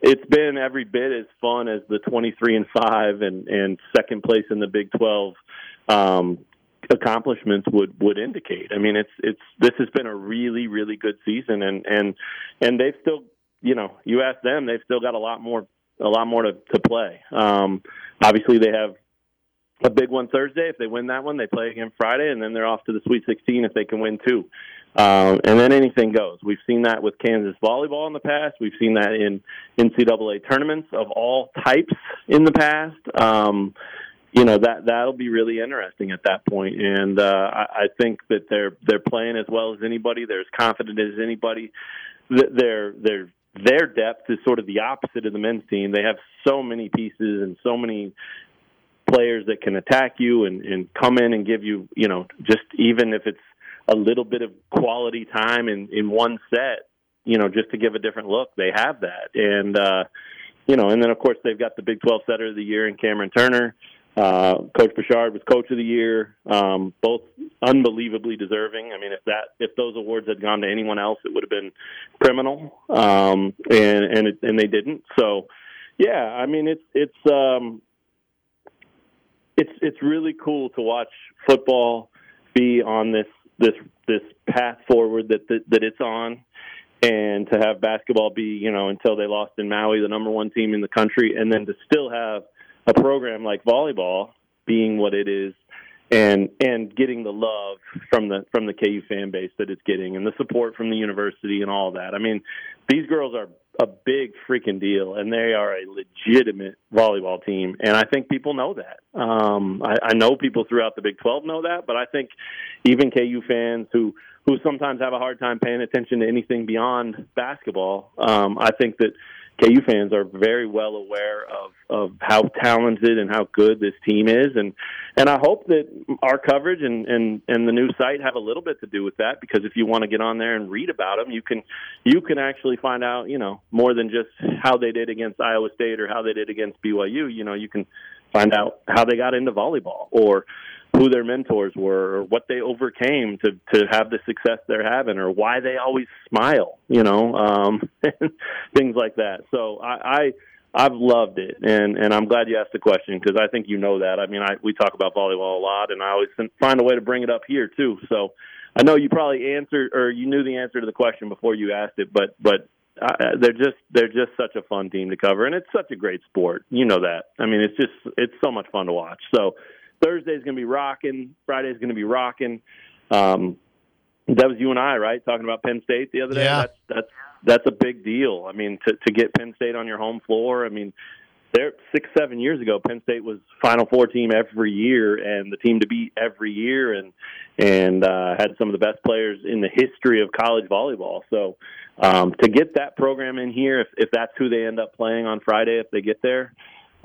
it's been every bit as fun as the 23 and 5 and and second place in the Big 12 um accomplishments would would indicate. I mean, it's it's this has been a really really good season and and and they've still, you know, you ask them, they've still got a lot more a lot more to, to play. Um, obviously, they have a big one Thursday. If they win that one, they play again Friday, and then they're off to the Sweet 16 if they can win two. Um, and then anything goes. We've seen that with Kansas volleyball in the past. We've seen that in NCAA tournaments of all types in the past. Um, you know that that'll be really interesting at that point. and uh, I, I think that they're they're playing as well as anybody. They're as confident as anybody. They're they're their depth is sort of the opposite of the men's team. They have so many pieces and so many players that can attack you and, and come in and give you, you know, just even if it's a little bit of quality time in, in one set, you know, just to give a different look. They have that. And, uh, you know, and then of course they've got the Big 12 setter of the year in Camryn Turner. Uh, Coach Bechard was Coach of the Year. Um, both unbelievably deserving. I mean, if that if those awards had gone to anyone else, it would have been criminal. Um, and and it, and they didn't. So, yeah, I mean, it's it's um, it's it's really cool to watch football be on this this this path forward that that, that it's on and to have basketball be, you know, until they lost in Maui, the number one team in the country, and then to still have a program like volleyball being what it is and and getting the love from the from the KU fan base that it's getting and the support from the university and all that. I mean, these girls are a big freaking deal and they are a legitimate volleyball team and I think people know that. Um I, I know people throughout the Big Twelve know that, but I think even KU fans who who sometimes have a hard time paying attention to anything beyond basketball, um, I think that KU fans are very well aware of of how talented and how good this team is, and and I hope that our coverage and and and the new site have a little bit to do with that. Because if you want to get on there and read about them, you can you can actually find out you know more than just how they did against Iowa State or how they did against BYU. You know, you can find out how they got into volleyball or who their mentors were or what they overcame to to have the success they're having or why they always smile you know um things like that so i i I've loved it, and and I'm glad you asked the question because I think you know that. I mean, I we talk about volleyball a lot, and I always find a way to bring it up here too. So I know you probably answered or you knew the answer to the question before you asked it, but but uh, they're just they're just such a fun team to cover, and it's such a great sport. You know that. I mean, it's just it's so much fun to watch. So Thursday's going to be rocking. Friday's going to be rocking. Um, that was you and I, right? Talking about Penn State the other day. Yeah. That's that's that's a big deal. I mean, to to get Penn State on your home floor. I mean, there six seven years ago, Penn State was Final Four team every year and the team to beat every year, and and uh, had some of the best players in the history of college volleyball. So um, to get that program in here, if if that's who they end up playing on Friday, if they get there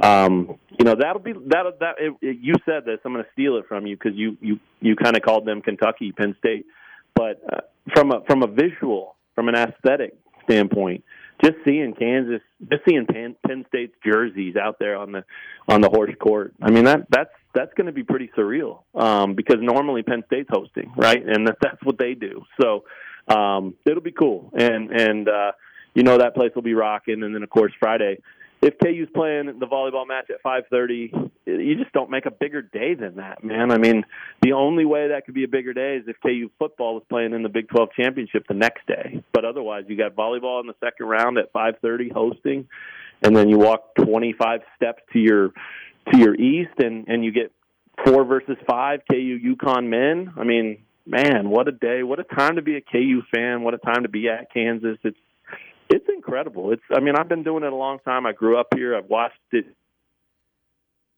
um, you know that'll be that that it, it, you said this. I'm going to steal it from you because you you you kind of called them Kentucky, Penn State, but uh, from a from a visual, from an aesthetic standpoint, just seeing Kansas, just seeing Penn, Penn State's jerseys out there on the on the horse court. I mean that that's that's going to be pretty surreal um, because normally Penn State's hosting, right? And that, that's what they do. So um, it'll be cool, and and uh, you know that place will be rocking. And then of course Friday, if KU's playing the volleyball match at 5:30, you just don't make a bigger day than that, man. I mean, the only way that could be a bigger day is if KU football was playing in the Big 12 championship the next day. But otherwise, you got volleyball in the second round at 5:30 hosting, and then you walk 25 steps to your to your east, and and you get four versus five KU UConn men. I mean, man, what a day! What a time to be a KU fan! What a time to be at Kansas! It's it's incredible. It's I mean I've been doing it a long time. I grew up here. I've watched it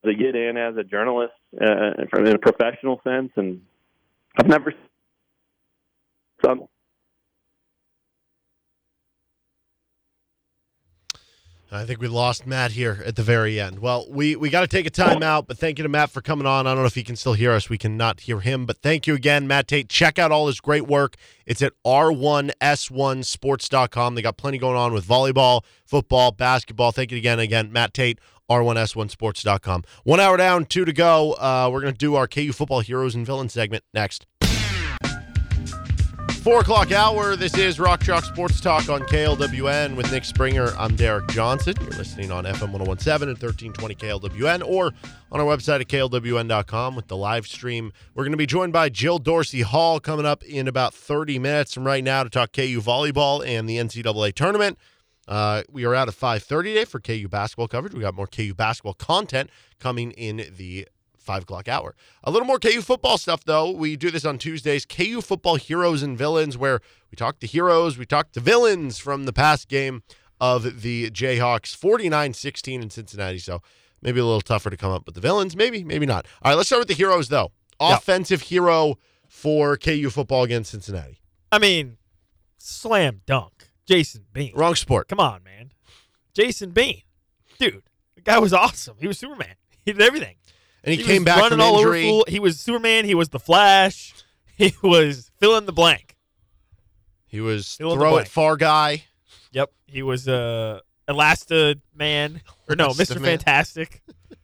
as get in as a journalist uh, in a professional sense, and I've never. So I think we lost Matt here at the very end. Well, we, we got to take a timeout, but thank you to Matt for coming on. I don't know if he can still hear us. We cannot hear him, but thank you again, Matt Tait. Check out all his great work. It's at r1s1sports.com. They got plenty going on with volleyball, football, basketball. Thank you again, again, Matt Tait, r1s1sports.com. One hour down, two to go. Uh, we're going to do our KU football heroes and villains segment next. Four o'clock hour. This is Rock Chalk Sports Talk on KLWN with Nick Springer. I'm Derek Johnson. You're listening on FM 1017 and 1320 KLWN or on our website at klwn.com with the live stream. We're going to be joined by Jill Dorsey Hall coming up in about 30 minutes from right now to talk KU volleyball and the NCAA tournament. Uh, we are out at 5.30 today for KU basketball coverage. We got more KU basketball content coming in the five o'clock hour. A little more KU football stuff, though. We do this on Tuesdays. KU football heroes and villains, where we talk to heroes, we talk to villains from the past game of the Jayhawks, 49 16 in Cincinnati. So maybe a little tougher to come up with the villains. Maybe, maybe not. All right, let's start with the heroes, though. Offensive hero for KU football against Cincinnati. I mean, slam dunk. Jason Bean. Wrong sport. Come on, man. Jason Bean. Dude, the guy was awesome. He was Superman. He did everything. And he, He came was back running from all injury. over. He was Superman. He was the Flash. He was fill in the blank. He was Fill throw it far guy. Yep. He was uh, Elasta Man or no, Mister Fantastic,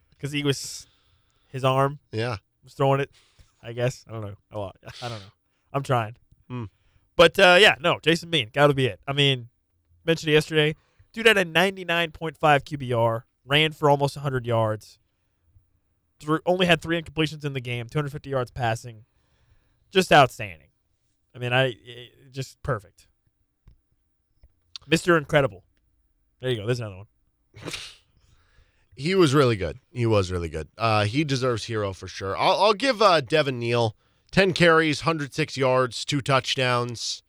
because he was his arm Yeah. was throwing it. I guess I don't know. Oh, I don't know. I'm trying. Hmm. But uh, yeah, no, Jason Bean got to be it. I mean, mentioned it yesterday. Dude had a 99.5 QBR, ran for almost 100 yards. Threw, only had three incompletions in the game, 250 yards passing. Just outstanding. I mean, I i- just perfect. Mr. Incredible. There you go. There's another one. He was really good. He was really good. Uh, he deserves hero for sure. I'll, I'll give uh, Devin Neal 10 carries, 106 yards, two touchdowns.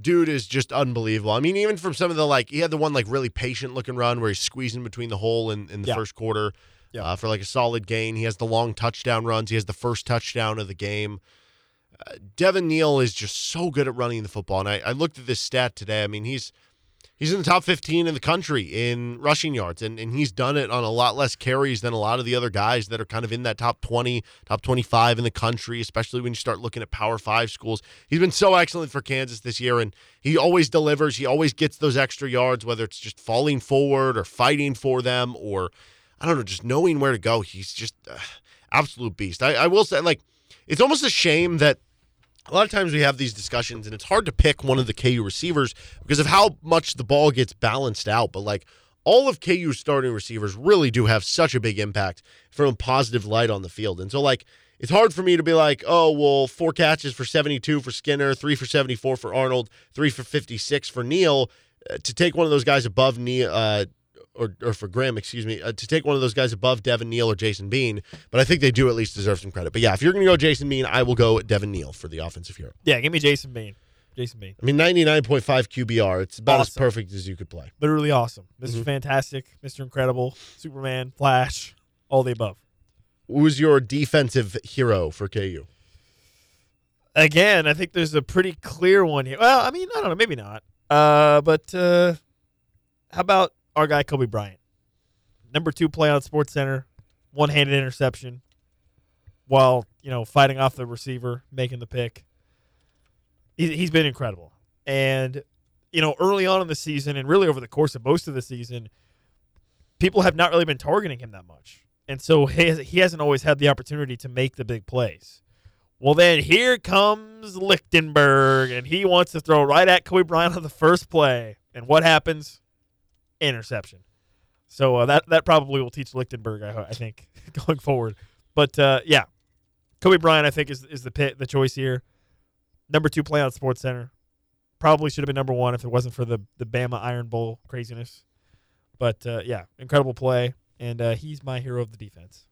Dude is just unbelievable. I mean, even from some of the like, he had the one like really patient looking run where he's squeezing between the hole in, in the Yeah. first quarter Yeah. uh, for like a solid gain. He has the long touchdown runs. He has the first touchdown of the game. Uh, Devin Neal is just so good at running the football. And I, I looked at this stat today. I mean, he's he's in the top 15 in the country in rushing yards and, and he's done it on a lot less carries than a lot of the other guys that are kind of in that top 20 top 25 in the country especially when you start looking at power five schools he's been so excellent for kansas this year and he always delivers he always gets those extra yards whether it's just falling forward or fighting for them or i don't know just knowing where to go he's just uh, absolute beast I, I will say like it's almost a shame that a lot of times we have these discussions and it's hard to pick one of the KU receivers because of how much the ball gets balanced out. But like all of KU's starting receivers really do have such a big impact from a positive light on the field. And so like it's hard for me to be like, oh, well, four catches for 72 for Skinner, three for 74 for Arnold, three for 56 for Neal. Uh, to take one of those guys above Neal, uh, or, or for Grimm, excuse me, uh, to take one of those guys above Devin Neal or Jason Bean. But I think they do at least deserve some credit. But yeah, if you're going to go Jason Bean, I will go Devin Neal for the offensive hero. Yeah, give me Jason Bean. Jason Bean. I mean, 99.5 QBR. It's about as perfect as you could play. Literally awesome. Mm-hmm. mister Fantastic, Mr. Incredible, Superman, Flash, all the above. Who's your defensive hero for KU? Again, I think there's a pretty clear one here. Well, I mean, I don't know, maybe not. Uh, but uh, how about our guy Cobee Bryant? Number two play on Sports Center, one-handed interception, while you know fighting off the receiver, making the pick. He, he's been incredible, and you know, early on in the season and really over the course of most of the season, people have not really been targeting him that much. And so he, he hasn't always had the opportunity to make the big plays. Well, then here comes Lichtenberg, and he wants to throw right at Cobee Bryant on the first play. And what happens? Interception. So uh, that that probably will teach Lichtenberg, I, I think, going forward. But uh, yeah, Cobee Bryant, I think, is is the pit, the choice here. Number two play on Sports Center. Probably should have been number one if it wasn't for the the Bama Iron Bowl craziness. But uh, yeah, incredible play, and uh, he's my hero of the defense.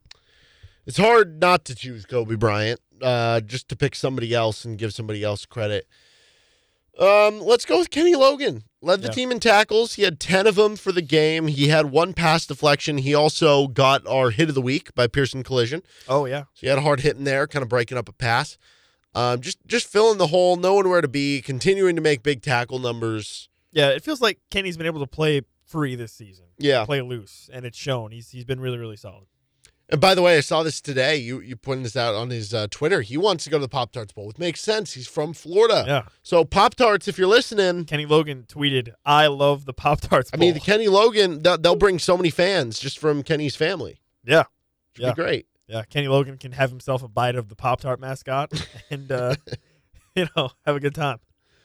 It's hard not to choose Cobee Bryant, uh, just to pick somebody else and give somebody else credit. Um, let's go with Kenny Logan. Led the Yeah. team in tackles. He had 10 of them for the game. He had one pass deflection. He also got our hit of the week by Pearson Collision. Oh yeah, So he had a hard hit in there, kind of breaking up a pass. Um, just just filling the hole, knowing where to be, continuing to make big tackle numbers. yeah. It feels like Kenny's been able to play free this season, Yeah. play loose, and it's shown. He's he's been really really solid. And by the way, I saw this today. You you pointed this out on his uh, Twitter. He wants to go to the Pop Tarts Bowl. It makes sense. He's from Florida. Yeah. So Pop Tarts, if you're listening, Kenny Logan tweeted, "I love the Pop Tarts." I mean, the Kenny Logan, they'll, bring so many fans just from Kenny's family. yeah, Yeah. be great. yeah. Kenny Logan can have himself a bite of the Pop Tart mascot, and uh, you know, have a good time.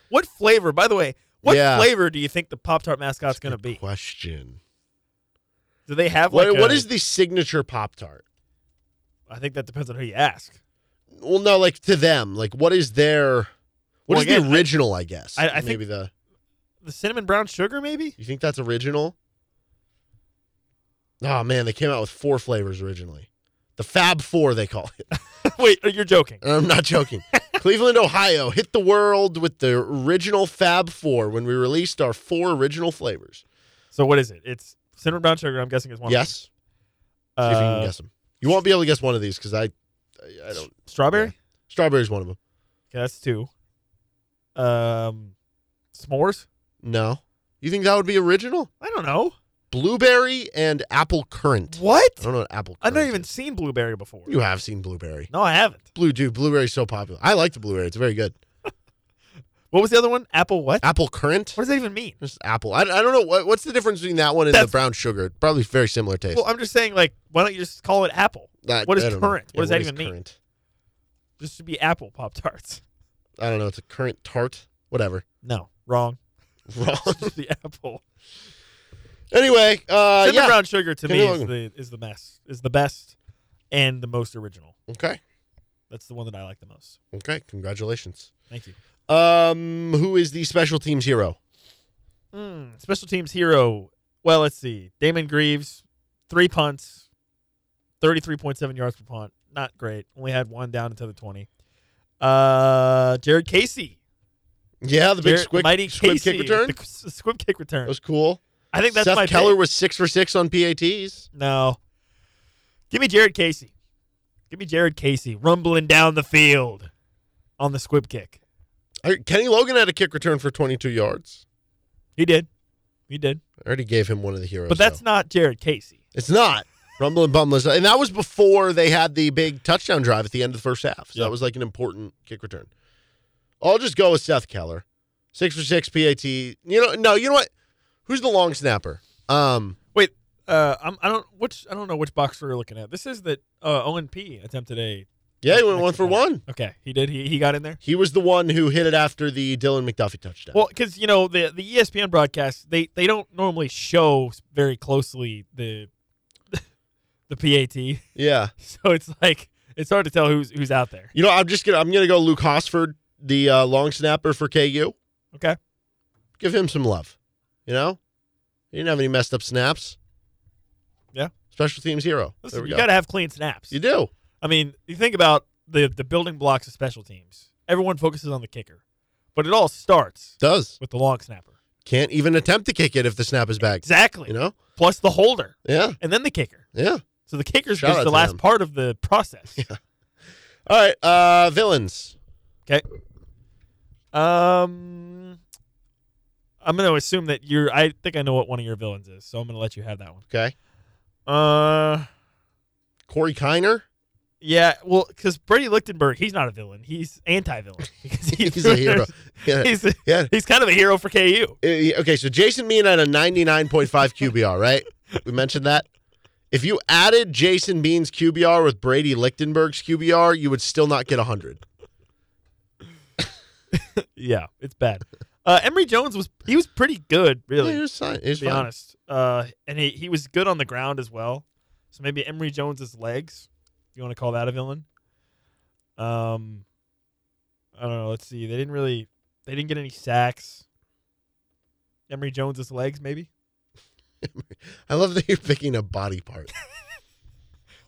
What flavor, by the way? What Yeah. flavor do you think the Pop Tart mascot's going to be? Question. Do they have What, like what a- is the signature Pop Tart? I think that depends on who you ask. Well, no, like to them, like what is their, what Well, is again, the original? I, guess. I- I think- maybe the. The cinnamon brown sugar, maybe. You think that's original? Oh man, they came out with four flavors originally. The Fab Four, they call it. Wait, you're joking. I'm not joking. Cleveland, Ohio hit the world with the original Fab Four when we released our four original flavors. So what is it? It's cinnamon brown sugar. I'm guessing is one. Yes. See if you can Uh, guess them. You won't be able to guess one of these because I, I, I don't. strawberry. Strawberry's one of them. Okay, that's two. Um, s'mores. No. You think that would be original? I don't know. Blueberry and apple currant. What? I don't know what apple currant I've never even is. seen blueberry before. You have seen blueberry. No, I haven't. Blue, dude, blueberry's so popular. I like the blueberry. It's very good. What was the other one? Apple what? Apple currant? What does that even mean? Just apple. I, I don't know. What, what's the difference between that one and the brown sugar? Probably very similar taste. Well, I'm just saying, like, why don't you just call it apple? That- what is I don't know. currant? Yeah, What does that even mean? currant? Just to be apple pop tarts. I don't know. It's a currant tart. Whatever. No, wrong. Wrong. Just the apple. anyway, uh, Cinnamon yeah. brown sugar to me is the is the best is the best and the most original. Okay. That's the one that I like the most. Okay. Congratulations. Thank you. Um, who is the special teams hero? Mm, special teams hero. Well, let's see. Damon Greaves, three punts, thirty-three point seven yards per punt. Not great. Only had one down into the twenty. Uh, Jared Casey, Yeah, the big Jared- squib, mighty squib Casey, kick return. the squib kick return. That was cool. I think that's Seth my Keller pick. was six for six on PATs. No, give me Jared Casey. Give me Jared Casey rumbling down the field on the squib kick. Kenny Logan had a kick return for 22 yards. He did. He did. I already gave him one of the heroes. But that's though. not Jared Casey. it's not. Rumble and Bumless. And that was before they had the big touchdown drive at the end of the first half. So Yeah. that was like an important kick return. I'll just go with Seth Keller. Six for six PAT. You know, no, you know what? Who's the long snapper? Um, Wait, uh, I'm, I don't which I don't know which box we're looking at. This is that uh, Owen P attempted a. yeah, he went one for one. Okay, he did. He he got in there. He was the one who hit it after the Dylan McDuffie touchdown. Well, because you know the the ESPN broadcast they they don't normally show very closely the the PAT, yeah. so it's like it's hard to tell who's who's out there. You know, I'm just gonna I'm gonna go Luke Hosford, the uh, long snapper for KU. Okay, Give him some love. You know, he didn't have any messed up snaps. Yeah. special teams hero. listen, you go. got to have clean snaps. you do. I mean, you think about the the building blocks of special teams. Everyone focuses on the kicker, but it all starts Does with the long snapper. can't even attempt to kick it if the snap is back. Exactly. You know. Plus the holder, Yeah. and then the kicker. Yeah. So the kicker's Shout just the last them. part of the process. Yeah. All right. Uh, villains. Okay. Um, I'm going to assume that you're. I think I know what one of your villains is, so I'm going to let you have that one. Okay. Uh, Corey Kiner. Yeah, well, because Brady Lichtenberg, he's not a villain. He's anti-villain because he's, a hero. Yeah. He's, Yeah. he's kind of a hero for KU. Uh, Okay, so Jason Bean had a 99.5 QBR, right? We mentioned that. If you added Jason Bean's QBR with Brady Lichtenberg's QBR, you would still not get 100. Yeah, it's bad. Uh, Emory Jones was he was pretty good, really. Yeah, it was fine. It was to be fine. honest. Uh, and he, he was good on the ground as well. So maybe Emory Jones's legs, you want to call that a villain. Um, I don't know. Let's see. They didn't really, they didn't get any sacks. Emory Jones's legs, maybe. I love that you're picking a body part.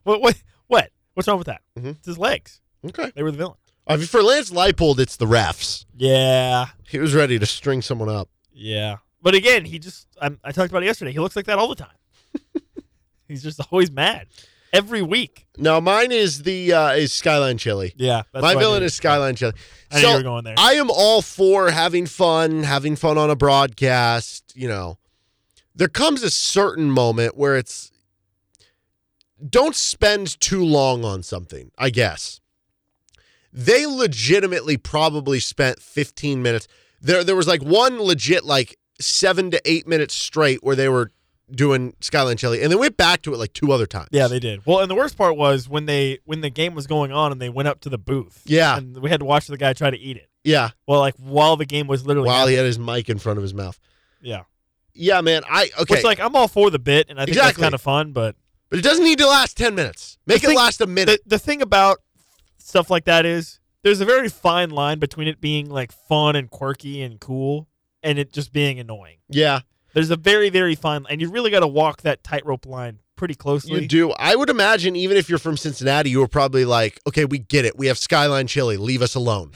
What? What? What? What's wrong with that? Mhm. It's his legs. Okay. They were the villain. I mean, for Lance Leipold, it's the refs. Yeah. He was ready to string someone up. Yeah. But again, he just, I'm, I talked about it yesterday. He looks like that all the time. He's just always mad every week. No, mine is the uh, is Skyline Chili. Yeah. That's My villain is Skyline Chili. I So you going there. I am all for having fun, having fun on a broadcast. You know, there comes a certain moment where it's don't spend too long on something, I guess. They legitimately probably spent 15 minutes. There there was like one legit like 7 to 8 minutes straight where they were doing Skyline Chili and they went back to it like two other times. Yeah, they did. Well, and the worst part was when they when the game was going on and they went up to the booth. Yeah. and we had to watch the guy try to eat it. Yeah, Well, like while the game was literally while he had his mic in front of his mouth. yeah. Yeah, man. I okay. Which like I'm all for the bit, and I think Exactly. that's kind of fun. But But it doesn't need to last 10 minutes. Make The it thing- last a the minute. the thing about stuff like that is there's a very fine line between it being like fun and quirky and cool, and it just being annoying. yeah, There's a very very fine, and you really got to walk that tightrope line pretty closely. you do. I would imagine even if you're from Cincinnati, you were probably like, okay, we get it. We have Skyline Chili. Leave us alone.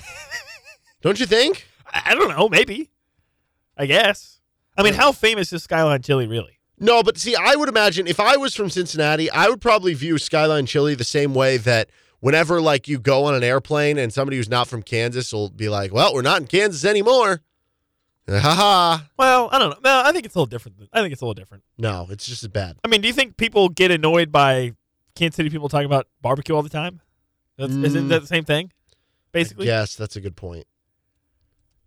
Don't you think? I, I don't know, maybe. I guess. I mean, how famous is Skyline Chili really? No, but see, I would imagine if I was from Cincinnati, I would probably view Skyline Chili the same way that whenever like you go on an airplane and somebody who's not from Kansas will be like, well, we're not in Kansas anymore. Ha ha. Well, I don't know. No, I think it's a little different. I think it's a little different. No, it's just as bad. I mean, do you think people get annoyed by Kansas City people talking about barbecue all the time? That's, Isn't Mm. that the same thing? Basically, Yes, that's a good point.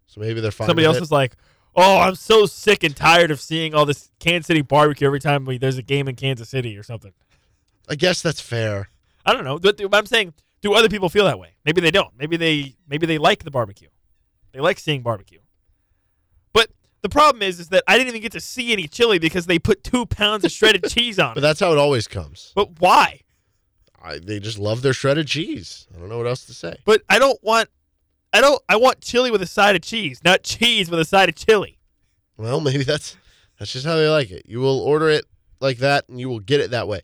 So maybe they're fine. somebody else it. is like, "Oh, I'm so sick and tired of seeing all this Kansas City barbecue every time we, there's a game in Kansas City or something." I guess that's fair. I don't know. But I'm saying, do other people feel that way? Maybe they don't. Maybe they maybe they like the barbecue. They like seeing barbecue. The problem is, is that I didn't even get to see any chili because they put two pounds of shredded cheese on it. But that's how it always comes. But why? I, they just love their shredded cheese. I don't know what else to say. But I don't want. I don't. I want chili with a side of cheese, not cheese with a side of chili. Well, maybe that's that's just how they like it. You will order it like that, and you will get it that way.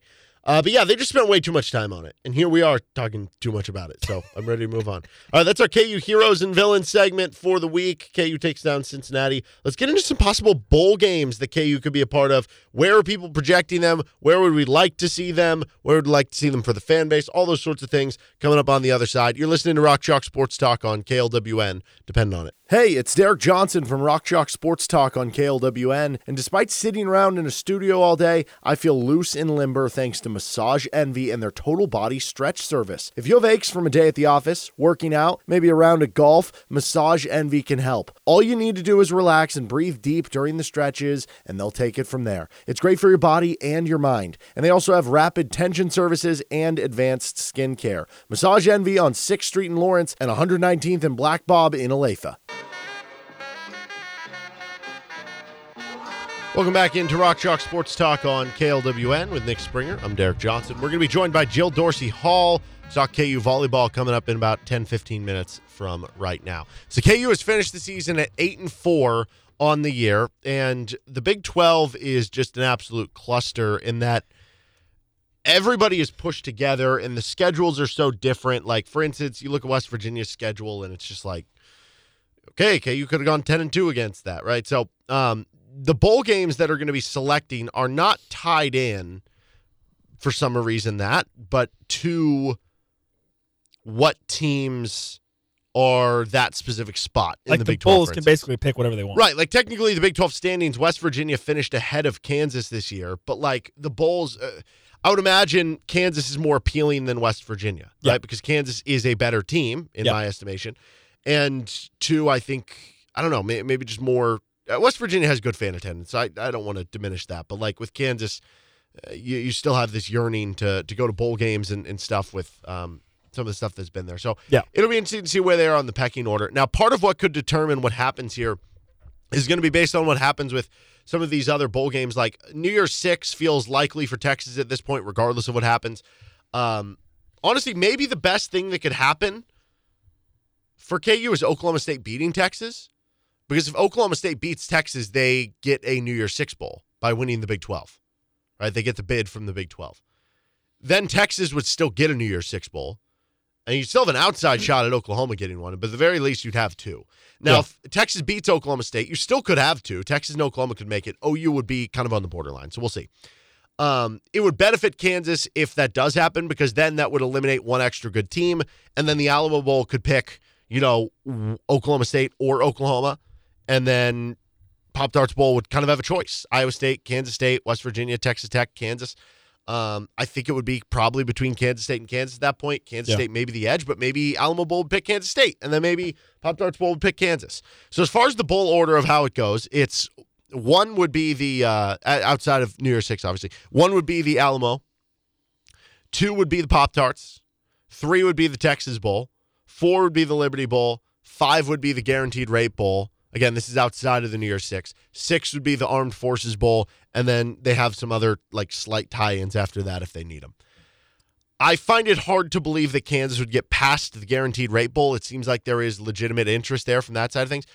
Uh, but yeah, they just spent way too much time on it, and here we are talking too much about it. So I'm ready to move on. All right, that's our KU heroes and villains segment for the week. KU takes down Cincinnati. Let's get into some possible bowl games that KU could be a part of. Where are people projecting them? Where would we like to see them? Where would we like to see them for the fan base? All those sorts of things coming up on the other side. You're listening to Rock Chalk Sports Talk on KLWN. Depend on it. Hey, it's Derek Johnson from Rock Chalk Sports Talk on KLWN. And despite sitting around in a studio all day, I feel loose and limber thanks to Massage Envy and their total body stretch service. If you have aches from a day at the office, working out, maybe a round of golf, Massage Envy can help. All you need to do is relax and breathe deep during the stretches, and they'll take it from there. It's great for your body and your mind. And they also have rapid tension services and advanced skin care. Massage Envy on 6th Street in Lawrence and 119th and Black Bob in Olathe. Welcome back into Rock Chalk Sports Talk on KLWN with Nick Springer. I'm Derek Johnson. We're going to be joined by Jill Dorsey Hall. Talk KU volleyball coming up in about 10, 15 minutes from right now. So KU has finished the season at 8 and 4 on the year, and the Big 12 is just an absolute cluster in that everybody is pushed together and the schedules are so different. Like, for instance, you look at West Virginia's schedule and it's just like, okay, you could have gone 10 and 2 against that, right? So, um, the bowl games that are going to be selecting are not tied in for some reason that, but to what teams are that specific spot in like the the, Big 12. Bulls for can basically pick whatever they want. Right, like technically the Big 12 standings, West Virginia finished ahead of Kansas this year, but like the Bulls, uh, I would imagine Kansas is more appealing than West Virginia, Yeah. right? Because Kansas is a better team in Yeah. my estimation, and two, I think I don't know, maybe just more. Uh, West Virginia has good fan attendance. I I don't want to diminish that, but like with Kansas, uh, you you still have this yearning to to go to bowl games and, and stuff with um some of the stuff that's been there. So Yeah. it'll be interesting to see where they are on the pecking order. Now, part of what could determine what happens here is going to be based on what happens with some of these other bowl games. Like New Year's Six feels likely for Texas at this point, regardless of what happens. Um, honestly, maybe the best thing that could happen for KU is Oklahoma State beating Texas, because if Oklahoma State beats Texas, they get a New Year's Six bowl by winning the Big Twelve. Right, they get the bid from the Big Twelve. Then Texas would still get a New Year's Six bowl. And you still have an outside shot at Oklahoma getting one, but at the very least, you'd have two. Now, Yeah. if Texas beats Oklahoma State, you still could have two. Texas and Oklahoma could make it. OU would be kind of on the borderline, so we'll see. Um, it would benefit Kansas if that does happen because then that would eliminate one extra good team, and then the Alamo Bowl could pick, you know, Oklahoma State or Oklahoma, and then Pop Tarts Bowl would kind of have a choice: Iowa State, Kansas State, West Virginia, Texas Tech, Kansas. Um, I think it would be probably between Kansas State and Kansas at that point. Kansas Yeah. State maybe the edge, but maybe Alamo Bowl would pick Kansas State, and then maybe Pop Tarts Bowl would pick Kansas. So as far as the bowl order of how it goes, it's one would be the uh, outside of New Year's Six, obviously. One would be the Alamo. Two would be the Pop Tarts. Three would be the Texas Bowl. Four would be the Liberty Bowl. Five would be the Guaranteed Rate Bowl. Again, this is outside of the New Year's Six. Six would be the Armed Forces Bowl, and then they have some other like slight tie-ins after that if they need them. I find it hard to believe that Kansas would get past the Guaranteed Rate Bowl. It seems like there is legitimate interest there from that side of things.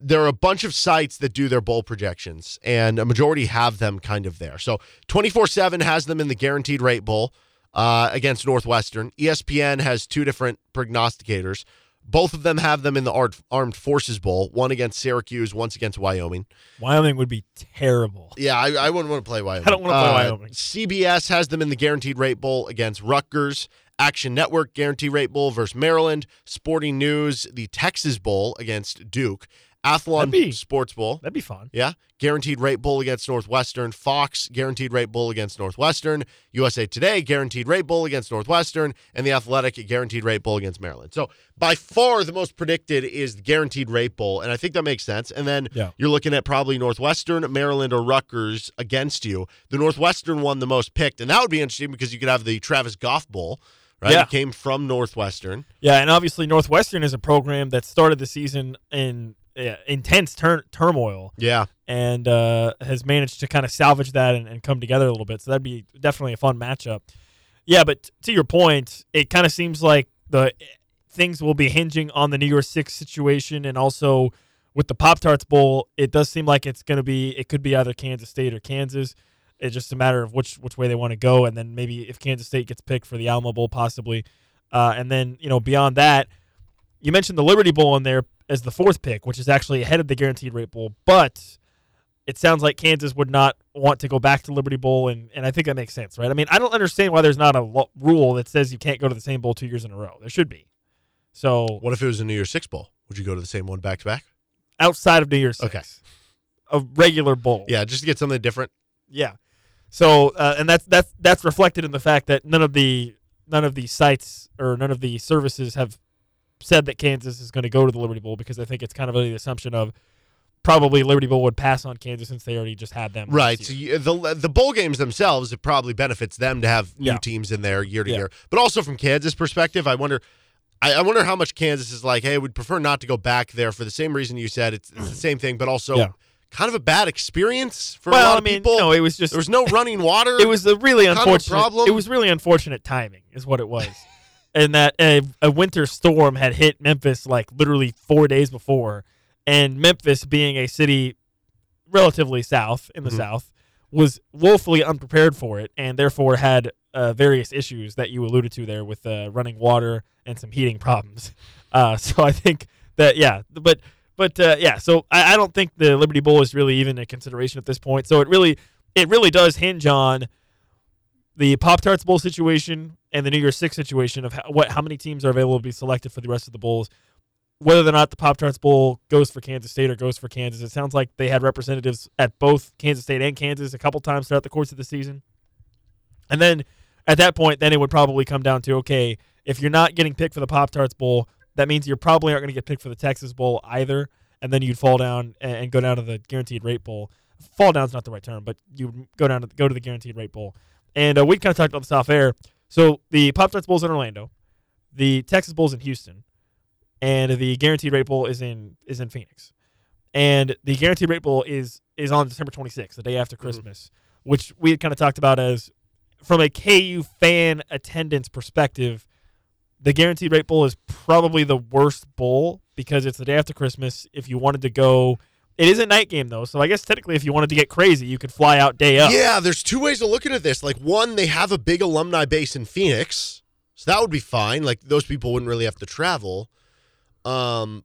There are a bunch of sites that do their bowl projections, and a majority have them kind of there. So 24 7 has them in the Guaranteed Rate Bowl uh, against Northwestern. ESPN has two different prognosticators. Both of them have them in the Armed Forces Bowl, one against Syracuse, once against Wyoming. Wyoming would be terrible. Yeah, I, I wouldn't want to play Wyoming. I don't wanna play Uh, Wyoming. CBS has them in the Guaranteed Rate Bowl against Rutgers. Action Network Guaranteed Rate Bowl versus Maryland. Sporting News, the Texas Bowl against Duke. Athlon be- Sports Bowl. That'd be fun. Yeah. Guaranteed Rate Bowl against Northwestern. Fox, Guaranteed Rate Bowl against Northwestern. USA Today, Guaranteed Rate Bowl against Northwestern. And the Athletic, Guaranteed Rate Bowl against Maryland. So by far the most predicted is the Guaranteed Rate Bowl. And I think that makes sense. And then Yeah. you're looking at probably Northwestern, Maryland, or Rutgers against you. The Northwestern one the most picked. And that would be interesting because you could have the Travis Goff Bowl, right? Yeah. It came from Northwestern. Yeah, and obviously Northwestern is a program that started the season in uh, intense tur- turmoil Yeah. and uh, has managed to kind of salvage that and, and come together a little bit. So that'd be definitely a fun matchup. Yeah, but to your point, it kind of seems like the things will be hinging on the New Year's Six situation, and also with the Pop Tarts Bowl, it does seem like it's going to be. It could be either Kansas State or Kansas. It's just a matter of which which way they want to go, and then maybe if Kansas State gets picked for the Alamo Bowl, possibly, uh, and then you know beyond that, you mentioned the Liberty Bowl in there as the fourth pick, which is actually ahead of the Guaranteed Rate Bowl, but it sounds like Kansas would not want to go back to Liberty Bowl, and, and I think that makes sense, right? I mean, I don't understand why there's not a lo- rule that says you can't go to the same bowl two years in a row. There should be. So What if it was a New Year's Six Bowl? Would you go to the same one back to back? outside of New Year's Okay. Six, a regular bowl, Yeah, just to get something different. yeah. So uh, and that's that's that's reflected in the fact that none of the none of the sites or none of the services have said that Kansas is going to go to the Liberty Bowl because I think it's kind of the assumption of probably Liberty Bowl would pass on Kansas since they already just had them. Right. So you, the the bowl games themselves, it probably benefits them to have new Yeah. teams in there year to Yeah. year. But also from Kansas' perspective, I wonder. I, I wonder how much Kansas is like. Hey, we'd prefer not to go back there for the same reason you said. It's, it's the same thing, but also Yeah. kind of a bad experience for a lot I of people. no, it was just there was no running water. it was a really unfortunate problem. It was really unfortunate timing, is what it was, and that a, a winter storm had hit Memphis like literally four days before, and Memphis being a city relatively south in the Mhm. south was woefully unprepared for it, and therefore had uh, various issues that you alluded to there with uh, running water and some heating problems. Uh, so I think that yeah, but. But uh, yeah, so I, I don't think the Liberty Bowl is really even a consideration at this point. So it really, it really does hinge on the Pop Tarts Bowl situation and the New Year's Six situation of how, what how many teams are available to be selected for the rest of the bowls. whether or not the Pop Tarts Bowl goes for Kansas State or goes for Kansas. It sounds like they had representatives at both Kansas State and Kansas a couple times throughout the course of the season. And then at that point, then it would probably come down to okay, if you're not getting picked for the Pop Tarts Bowl, that means you are probably aren't going to get picked for the Texas Bowl either. And then you'd fall down and, go down to the Guaranteed Rate Bowl. Fall down's not the right term, but you go down to go to the Guaranteed Rate Bowl. And uh, we kind of talked about this off air. So the Pop Tarts Bowl's in Orlando, the Texas Bowl's in Houston, and the Guaranteed Rate Bowl is in is in Phoenix. And the Guaranteed Rate Bowl is is on December 26th, the day after Christmas, which we had kind of talked about as from a KU fan attendance perspective, the Guaranteed Rate Bowl is probably the worst bowl because it's the day after Christmas. If you wanted to go, it is a night game though, so I guess technically, if you wanted to get crazy, you could fly out day up. Yeah, there's two ways of looking at this. Like one, they have a big alumni base in Phoenix, so that would be fine. Like those people wouldn't really have to travel. Um,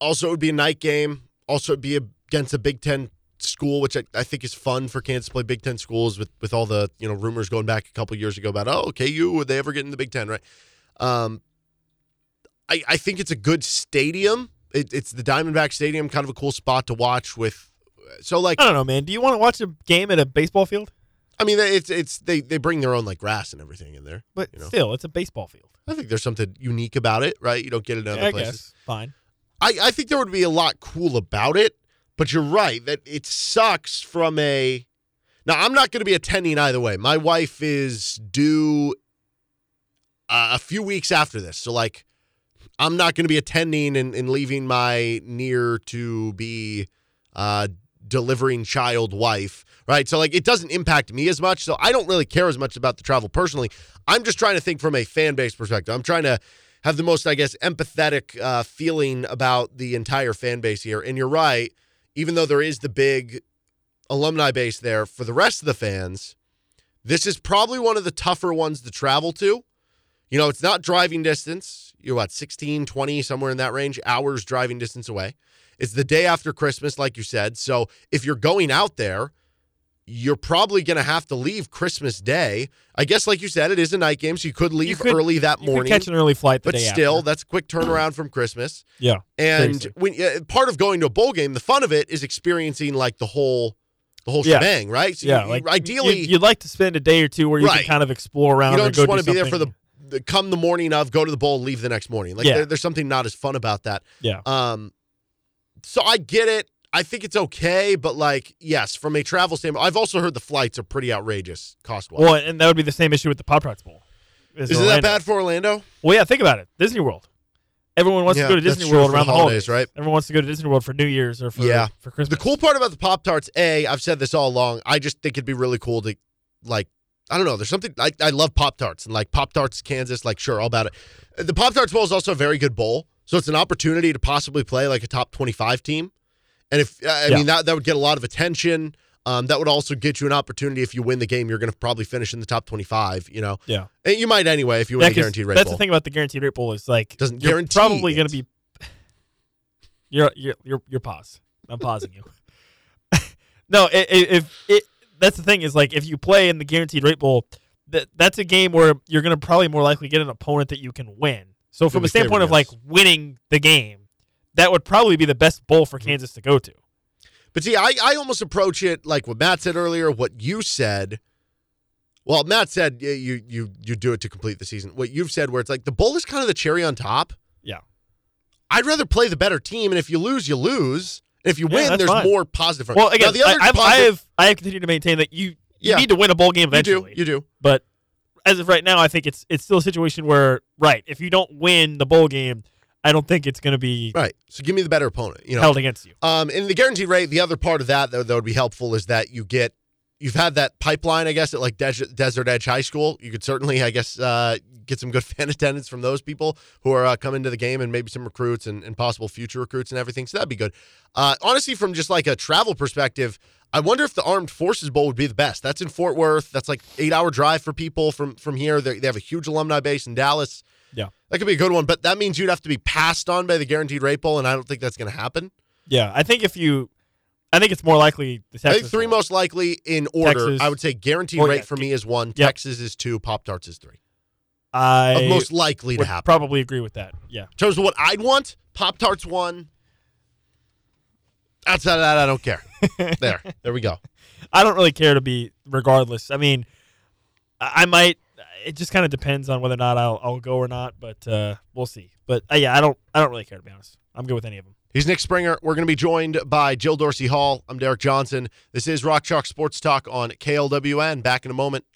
also, it would be a night game. Also, it'd be against a Big Ten school, which I, I think is fun for Kansas to play Big Ten schools with with all the you know rumors going back a couple years ago about oh KU would they ever get in the Big Ten right? Um, I I think it's a good stadium. It, it's the Diamondback Stadium, kind of a cool spot to watch with. So like I don't know, man. Do you want to watch a game at a baseball field? I mean, it's it's they they bring their own like grass and everything in there. But You know. still, it's a baseball field. I think there's something unique about it, right? You don't get it in other I places. guess fine. I, I think there would be a lot cool about it, but you're right that it sucks from a. Now I'm not going to be attending either way. My wife is due uh, a few weeks after this, so like I'm not going to be attending and, and leaving my near to be uh, delivering child wife, right? So like it doesn't impact me as much. So I don't really care as much about the travel personally. I'm just trying to think from a fan base perspective. I'm trying to have the most, I guess, empathetic uh, feeling about the entire fan base here. And you're right, even though there is the big alumni base there for the rest of the fans, this is probably one of the tougher ones to travel to. You know, it's not driving distance. You're what, 16, 20, somewhere in that range, hours driving distance away. It's the day after Christmas, like you said. So if you're going out there, you're probably going to have to leave Christmas Day. I guess, like you said, it is a night game, so you could leave could- early that You could morning. catch an early flight, but still, after. that's a quick turnaround from Christmas. yeah. And Seriously. when uh, part of going to a bowl game, the fun of it is experiencing like the whole, the whole Yeah. shebang, right? So yeah, you- like ideally, you'd, you'd like to spend a day or two where you Right. can kind of explore around. you don't just want to be there for the come the morning of, go to the bowl, leave the next morning. Like Yeah. there, there's something not as fun about that. yeah. Um, so I get it. I think it's okay, but like, yes, from a travel standpoint, I've also heard the flights are pretty outrageous cost wise. Well, and that would be the same issue with the Pop Tarts Bowl. is it that bad for Orlando? Well, yeah. Think about it. Disney World. Everyone wants Yeah, to go to Disney World around the the holidays, holidays, right? Everyone wants to go to Disney World for New Year's or for Yeah. for Christmas. The cool part about the Pop Tarts, A, I've said this all along. I just think it'd be really cool to, like, I don't know. There's something I, I love Pop Tarts and like Pop Tarts Kansas. Like, sure, all about it. The Pop Tarts Bowl is also a very good bowl, so it's an opportunity to possibly play like a top 25 team. And if I Yeah. mean that that would get a lot of attention. Um, that would also get you an opportunity if you win the game. You're going to probably finish in the top 25. You know, Yeah. and you might anyway if you win Yeah, the guaranteed rate That's bowl. the thing about the guaranteed rate bowl is like Doesn't you're guarantee probably going to be. You're you're you're you're pause. I'm pausing you. no, i- i- if it that's the thing is like if you play in the guaranteed rate bowl, that that's a game where you're going to probably more likely get an opponent that you can win. So from a standpoint of like winning the game, that would probably be the best bowl Mm-hmm. for Kansas to go to. But see, I, I almost approach it like what Matt said earlier, what you said. Well, Matt said you you you do it to complete the season. What you've said, where it's like the bowl is kind of the cherry on top. Yeah. I'd rather play the better team, and if you lose, you lose. And if you win, that's there's fine. more positive. Well, Now, again, the other I, I've, I have I have continued to maintain that you you Yeah. need to win a bowl game eventually. you do you do. But as of right now, I think it's it's still a situation where right, if you don't win the bowl game, I don't think it's going to be Right. So give me the better opponent. You know, held against you. Um, in the guaranteed rate, the other part of that that, that would be helpful is that you get you've had that pipeline, I guess, at like Des- Desert Edge High School. You could certainly, I guess, uh, get some good fan attendance from those people who are uh, coming to the game, and maybe some recruits and, and possible future recruits and everything. So that'd be good. Uh, honestly, from just like a travel perspective. I wonder if the Armed Forces Bowl would be the best. That's in Fort Worth. That's like eight hour drive for people from from here. They they have a huge alumni base in Dallas. Yeah. That could be a good one, but that means you'd have to be passed on by the Guaranteed Rate Bowl, and I don't think that's going to happen. Yeah, I think if you, I think it's more likely the I think three bowl. most likely in order. Texas. I would say guaranteed rate yeah, for me is one. Yep. Texas is two. Pop Tarts is three. I of most likely to happen. probably agree with that. Yeah. In terms of what I'd want, Pop Tarts one. Outside of that, I don't care. there, there we go. I don't really care to be regardless. I mean, I I might. It just kind of depends on whether or not I'll, I'll go or not, but uh, we'll see. But uh, yeah, I don't. I don't really care to be honest. I'm good with any of them. He's Nick Springer. We're going to be joined by Jill Dorsey Hall. I'm Derek Johnson. This is Rock Chalk Sports Talk on KLWN. Back in a moment.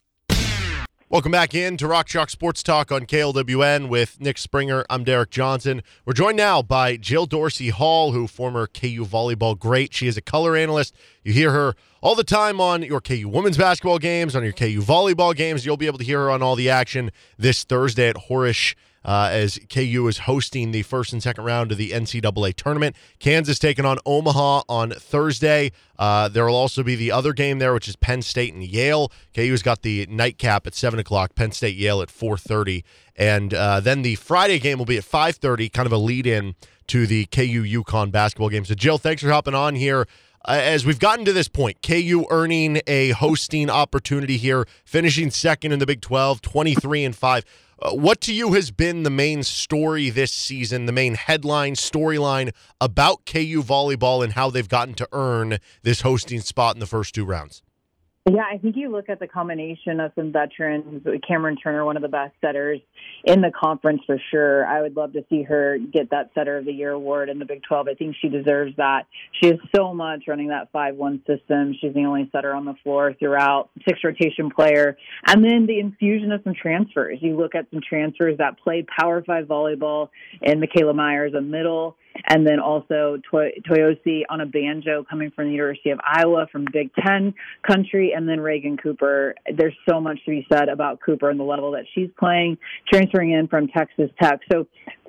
Welcome back in to Rock Chalk Sports Talk on KLWN with Nick Springer. I'm Derek Johnson. We're joined now by Jill Dorsey Hall, who former KU volleyball great. She is a color analyst. You hear her all the time on your KU women's basketball games, on your KU volleyball games. You'll be able to hear her on all the action this Thursday at Horejsi uh, as KU is hosting the first and second round of the NCAA tournament. Kansas taking on Omaha on Thursday. Uh, there will also be the other game there, which is Penn State and Yale. KU's got the nightcap at seven o'clock. Penn State Yale at four thirty, and uh, then the Friday game will be at five thirty, kind of a lead in to the KU UConn basketball game. So Jill, thanks for hopping on here. Uh, as we've gotten to this point, KU earning a hosting opportunity here, finishing second in the Big 12, 23 and 5. Uh, what to you has been the main story this season, the main headline storyline about KU volleyball and how they've gotten to earn this hosting spot in the first two rounds? Yeah, I think you look at the combination of some veterans, Camryn Turner, one of the best setters in the conference for sure. I would love to see her get that Setter of the Year award in the Big 12. I think she deserves that. She has so much running that 5 1 system. She's the only setter on the floor throughout, six rotation player. And then the infusion of some transfers. You look at some transfers that played Power 5 volleyball and Michaela Myers, a middle and then also Toy- Toyosi Onabanjo coming from the University of Iowa from Big Ten country, and then Reagan Cooper. There's so much to be said about Cooper and the level that she's playing, transferring in from Texas Tech. So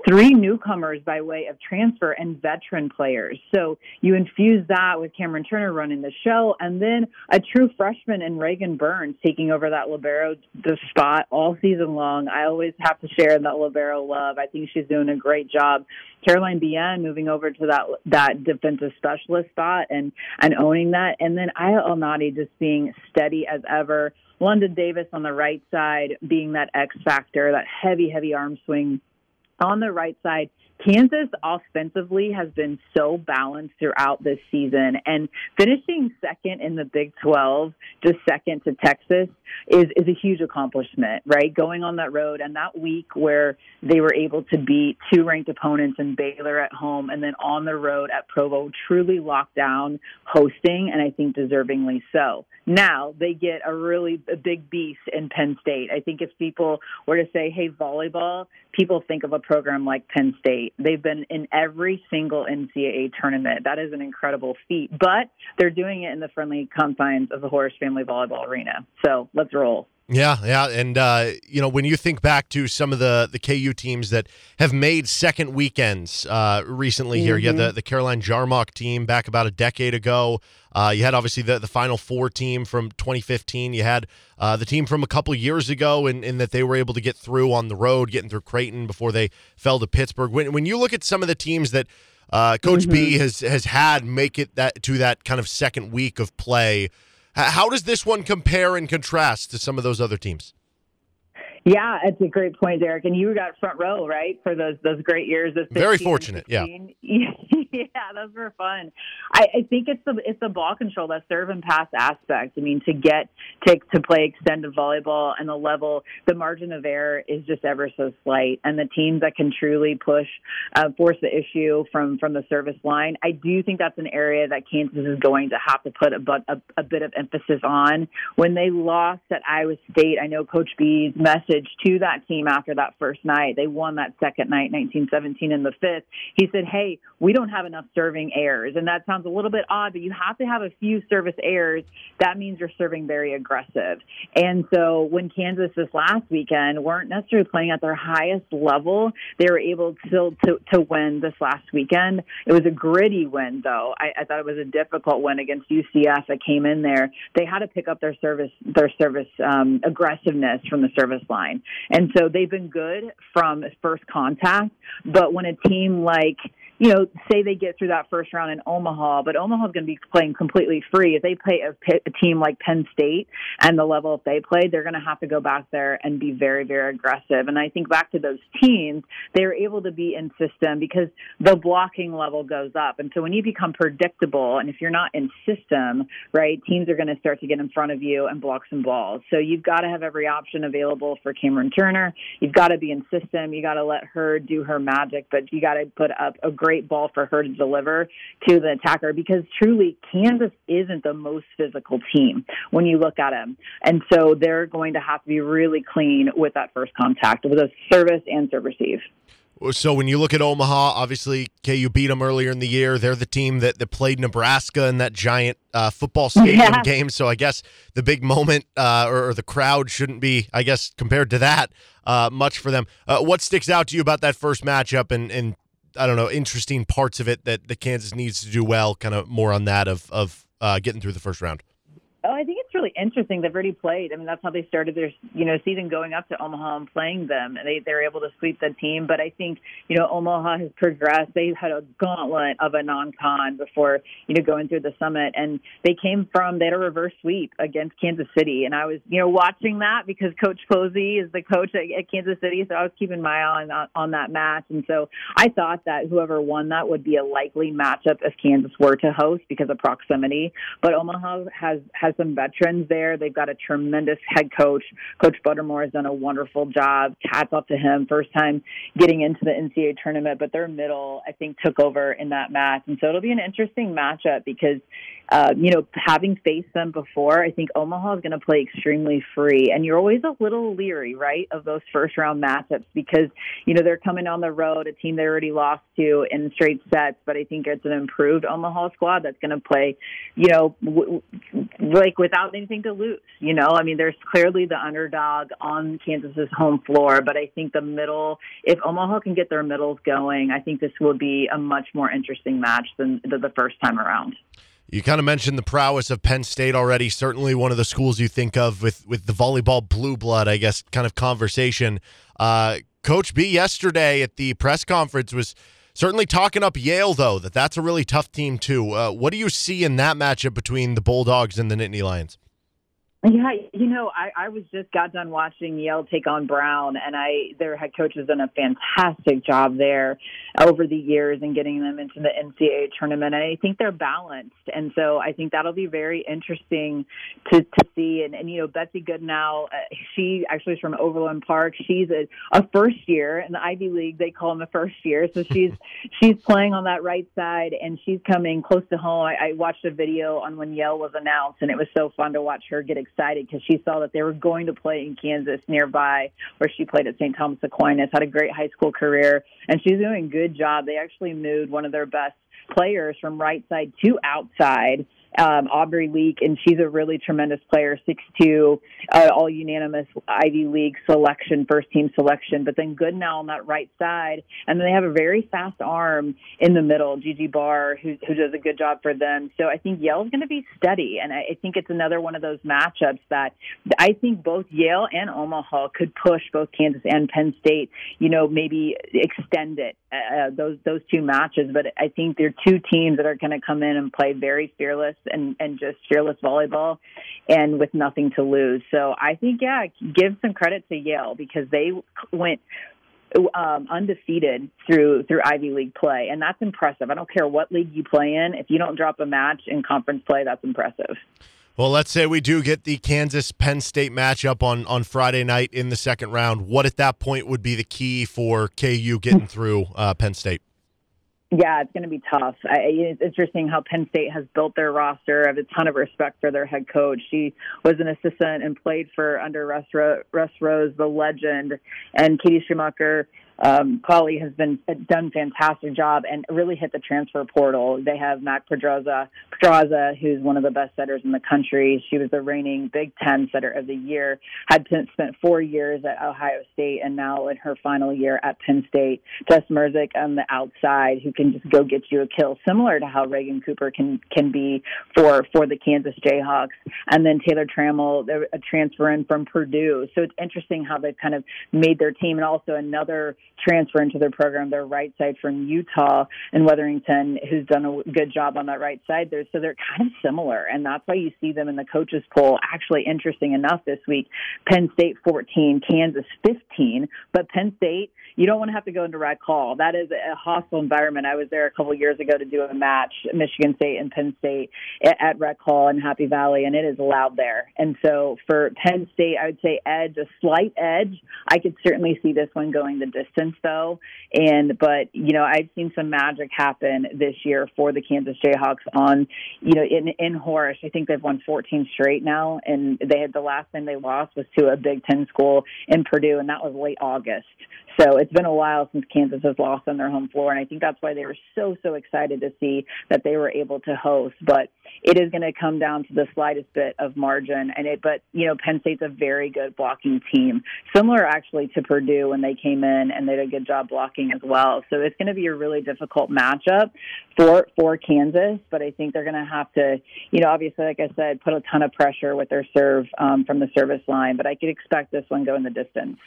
three newcomers by way of transfer and veteran players. So you infuse that with Camryn Turner running the show, and then a true freshman in Reagan Burns taking over that libero the spot all season long. I always have to share that libero love. I think she's doing a great job. Caroline Bien moving over to that that defensive specialist spot and and owning that, and then Ayah Elnady just being steady as ever. London Davis on the right side being that X factor, that heavy, heavy arm swing on the right side, Kansas offensively has been so balanced throughout this season and finishing second in the Big 12, just second to Texas is is a huge accomplishment, right? Going on that road and that week where they were able to beat two ranked opponents in Baylor at home and then on the road at Provo, truly locked down hosting and I think deservingly so. Now they get a really a big beast in Penn State. I think if people were to say, "Hey, volleyball," people think of a program like Penn State. They've been in every single NCAA tournament. That is an incredible feat, but they're doing it in the friendly confines of the Horejsi Family Volleyball Arena. So let's roll. Yeah, yeah, and uh, you know when you think back to some of the the KU teams that have made second weekends uh, recently here, you had the the Caroline Jarmoc team back about a decade ago. Uh, you had obviously the the Final Four team from 2015. You had uh, the team from a couple years ago, in, in that they were able to get through on the road, getting through Creighton before they fell to Pittsburgh. When when you look at some of the teams that uh, Coach B has has had make it that to that kind of second week of play. How does this one compare and contrast to some of those other teams? Yeah, it's a great point, Derek. And you got front row, right, for those those great years of 15 Very fortunate, yeah. 16. yeah, those were fun. I, I think it's the it's the ball control, that serve and pass aspect. I mean, to get to to play extended volleyball and the level, the margin of error is just ever so slight. And the teams that can truly push, uh, force the issue from from the service line, I do think that's an area that Kansas is going to have to put a, but a, a bit of emphasis on. When they lost at Iowa State, I know Coach B's message to that team after that first night, they won that second night, 1917 in the fifth. He said, "Hey, we don't have enough serving errors," and that sounds a little bit odd, but you have to have a few service errors. That means you're serving very aggressive. And so when Kansas this last weekend weren't necessarily playing at their highest level, they were able to to, to win this last weekend. It was a gritty win, though. I, I thought it was a difficult win against UCF that came in there. They had to pick up their service their service um, aggressiveness from the service line, and so they've been good from first contact. But when a team like you know, say they get through that first round in Omaha, but Omaha's going to be playing completely free. If they play a, a team like Penn State and the level they play, they're going to have to go back there and be very, very aggressive. And I think back to those teams, they were able to be in system because the blocking level goes up. And so when you become predictable, and if you're not in system, right, teams are going to start to get in front of you and block some balls. So you've got to have every option available for Camryn Turner. You've got to be in system. You got to let her do her magic, but you got to put up a great ball for her to deliver to the attacker because truly Kansas isn't the most physical team when you look at them. And so they're going to have to be really clean with that first contact with a service and serve receive. So when you look at Omaha, obviously KU beat them earlier in the year. They're the team that, that played Nebraska in that giant uh, football stadium Yeah. game. So I guess the big moment uh, or, or the crowd shouldn't be, I guess, compared to that, uh, much for them. Uh, what sticks out to you about that first matchup and, and I don't know, interesting parts of it that the Kansas needs to do well? Kind of more on that of of uh, getting through the first round. Oh, I think it's really interesting. They've already played. I mean, that's how they started their you know season going up to Omaha and playing them. And they they're able to sweep the team. But I think you know Omaha has progressed. They've had a gauntlet of a non-con before you know going through the summit, and they came from they had a reverse sweep against Kansas City. And I was you know watching that because Coach Posey is the coach at, at Kansas City, so I was keeping my eye on on that match. And so I thought that whoever won that would be a likely matchup if Kansas were to host because of proximity. But Omaha has has some veterans there. They've got a tremendous head coach. Coach Buttermore has done a wonderful job. Hats off to him. First time getting into the NCAA tournament, but their middle, I think, took over in that match. And so it'll be an interesting matchup because, uh, you know, having faced them before, I think Omaha is going to play extremely free. And you're always a little leery, right, of those first round matchups because, you know, they're coming on the road, a team they already lost to in straight sets. But I think it's an improved Omaha squad that's going to play, you know, w- like without anything to lose. You know, I mean, there's clearly the underdog on Kansas's home floor, but I think the middle, if Omaha can get their middles going, I think this will be a much more interesting match than the, first time around. You kind of mentioned the prowess of Penn State already. Certainly one of the schools you think of with with the volleyball blue blood, I guess, kind of conversation. Uh, Coach B yesterday at the press conference was certainly talking up Yale, though that that's a really tough team too. Uh, what do you see in that matchup between the Bulldogs and the Nittany Lions? Yeah, you know, I, I was just got done watching Yale take on Brown, and I their head coach has done a fantastic job there over the years and getting them into the NCAA tournament. And I think they're balanced, and so I think that'll be very interesting to to see. And, and you know, Betsy Goodnow, uh, she actually is from Overland Park. She's a, a first year in the Ivy League. They call them the first year, so she's she's playing on that right side, and she's coming close to home. I, I watched a video on when Yale was announced, and it was so fun to watch her get excited because she saw that they were going to play in Kansas nearby, where she played at St. Thomas Aquinas. Had a great high school career, and she's doing a good job. They actually moved one of their best players from right side to outside. Um, Aubrey Leak, and she's a really tremendous player, six two, uh, all unanimous Ivy League selection, first team selection. But then Goodnow on that right side, and then they have a very fast arm in the middle, Gigi Barr, who who does a good job for them. So I think Yale's going to be steady, and I, I think it's another one of those matchups that I think both Yale and Omaha could push both Kansas and Penn State. You know, maybe extend it uh, those those two matches. But I think they're two teams that are going to come in and play very fearless and and just fearless volleyball, and with nothing to lose. So I think yeah, give some credit to Yale because they went um, undefeated through through Ivy League play, and that's impressive. I don't care what league you play in; if you don't drop a match in conference play, that's impressive. Well, let's say we do get the Kansas Penn State matchup on on Friday night in the second round. What at that point would be the key for KU getting through uh, Penn State? Yeah, it's going to be tough. I, it's interesting how Penn State has built their roster. I have a ton of respect for their head coach. She was an assistant and played for under Russ, Ro- Russ Rose, the legend, and Katie Schumacher. Um, has been done fantastic job and really hit the transfer portal. They have Mac Podraza, Podraza, who's one of the best setters in the country. She was the reigning Big Ten setter of the year. Had spent four years at Ohio State and now in her final year at Penn State. Jess Mruzik on the outside, who can just go get you a kill, similar to how Reagan Cooper can can be for for the Kansas Jayhawks. And then Taylor Trammell, a transfer in from Purdue. So it's interesting how they've kind of made their team, and also another transfer into their program, their right side from Utah and Weatherington, who's done a good job on that right side there. So they're kind of similar, and that's why you see them in the coaches poll. Actually, interesting enough this week, Penn State 14, Kansas 15, but Penn State you don't want to have to go into Rec Hall. That is a hostile environment. I was there a couple years ago to do a match, Michigan State and Penn State at Rec Hall in Happy Valley, and it is loud there. And so for Penn State, I would say edge, a slight edge. I could certainly see this one going the distance though. And but you know, I've seen some magic happen this year for the Kansas Jayhawks on you know in in Horejsi. I think they've won 14 straight now, and they had the last time they lost was to a Big Ten school in Purdue, and that was late August. So it's been a while since Kansas has lost on their home floor, and I think that's why they were so so excited to see that they were able to host. But it is going to come down to the slightest bit of margin, and it. But you know, Penn State's a very good blocking team, similar actually to Purdue when they came in and they did a good job blocking as well. So it's going to be a really difficult matchup for for Kansas, but I think they're going to have to, you know, obviously, like I said, put a ton of pressure with their serve um, from the service line. But I could expect this one going the distance.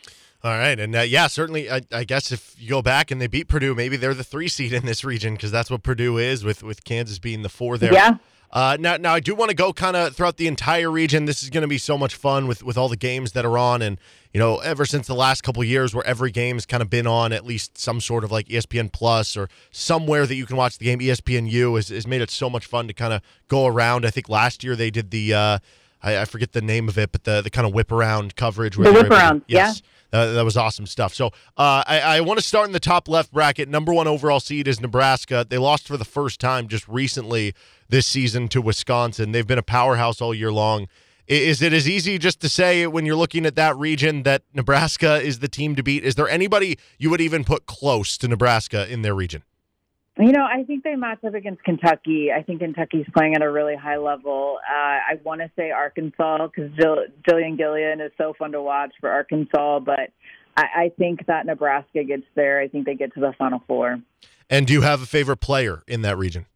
All right, and uh, yeah, certainly. I, I, guess if you go back and they beat Purdue, maybe they're the three seed in this region because that's what Purdue is, with with Kansas being the four there. Yeah. Uh, now, now I do want to go kind of throughout the entire region. This is going to be so much fun with with all the games that are on, and you know, ever since the last couple years, where every game's kind of been on at least some sort of like ESPN Plus or somewhere that you can watch the game. ESPNU has, has made it so much fun to kind of go around. I think last year they did the. Uh, I, I, forget the name of it, but the, the kind of whip around coverage. the whip around, yes. yeah. Uh, that was awesome stuff. So uh, I, I want to start in the top left bracket. Number one overall seed is Nebraska. They lost for the first time just recently this season to Wisconsin. They've been a powerhouse all year long. Is it as easy just to say when you're looking at that region that Nebraska is the team to beat? Is there anybody you would even put close to Nebraska in their region? You know, I think they match up against Kentucky. I think Kentucky's playing at a really high level. Uh, I want to say Arkansas because Jill, Jillian Gillian is so fun to watch for Arkansas, but I, I think that Nebraska gets there. I think they get to the Final Four. And do you have a favorite player in that region?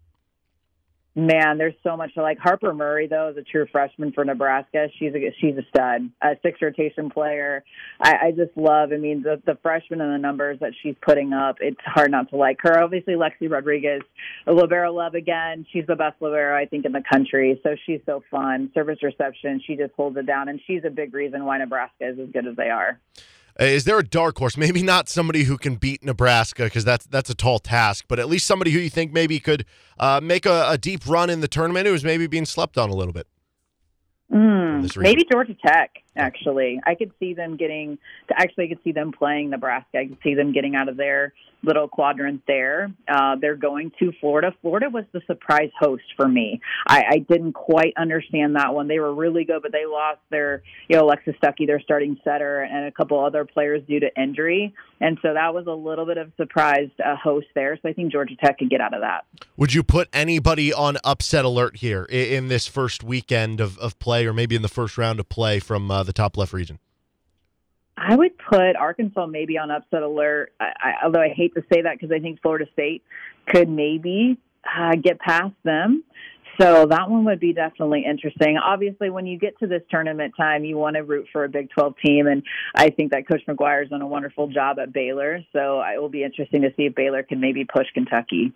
Man, there's so much to like. Harper Murray, though, is a true freshman for Nebraska. She's a she's a stud, a six rotation player. I, I just love. I mean, the the freshman and the numbers that she's putting up. It's hard not to like her. Obviously, Lexi Rodriguez, a libero love again. She's the best libero I think in the country. So she's so fun. Service reception, she just holds it down, and she's a big reason why Nebraska is as good as they are. Uh, is there a dark horse? Maybe not somebody who can beat Nebraska because that's that's a tall task, but at least somebody who you think maybe could uh, make a, a, deep run in the tournament who's maybe being slept on a little bit. Mm, maybe Georgia Tech. Actually, I could see them getting. Actually, I could see them playing Nebraska. I could see them getting out of their little quadrant there. Uh, they're going to Florida. Florida was the surprise host for me. I, I didn't quite understand that one. They were really good, but they lost their, you know, Alexis Stuckey, their starting setter, and a couple other players due to injury. And so that was a little bit of surprise uh, host there. So I think Georgia Tech could get out of that. Would you put anybody on upset alert here in, in this first weekend of, of play, or maybe in the first round of play from uh, the top left region? I would put Arkansas maybe on upset alert. I, I, although I hate to say that because I think Florida State could maybe uh, get past them. So that one would be definitely interesting. Obviously, when you get to this tournament time, you want to root for a Big 12 team, and I think that Coach McGuyre's done a wonderful job at Baylor. So it will be interesting to see if Baylor can maybe push Kentucky.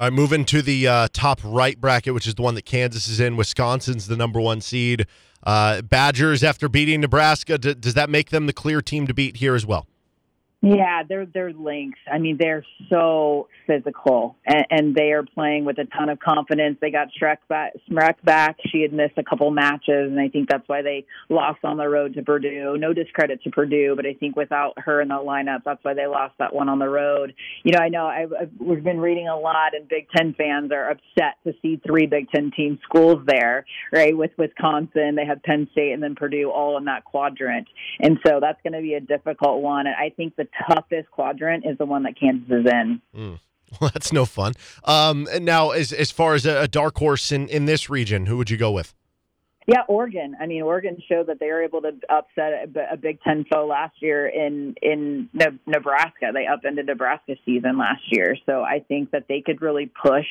All right, moving to the uh, top right bracket, which is the one that Kansas is in. Wisconsin's the number one seed. Uh, Badgers, after beating Nebraska, d- does that make them the clear team to beat here as well? Yeah, they're they're linked. I mean, they're so physical, and, and they are playing with a ton of confidence. They got Shrek back, Smrek back. She had missed a couple matches, and I think that's why they lost on the road to Purdue. No discredit to Purdue, but I think without her in the lineup, that's why they lost that one on the road. You know, I know I've, I've, we've been reading a lot, and Big Ten fans are upset to see three Big Ten team schools there, right? With Wisconsin, they have Penn State, and then Purdue all in that quadrant, and so that's going to be a difficult one. And I think the toughest quadrant is the one that Kansas is in. Mm. Well, that's no fun. Um, now, as as far as a, dark horse in, in this region, who would you go with? Yeah, Oregon. I mean, Oregon showed that they were able to upset a, a Big Ten foe last year in in Nebraska. They upended Nebraska season last year, so I think that they could really push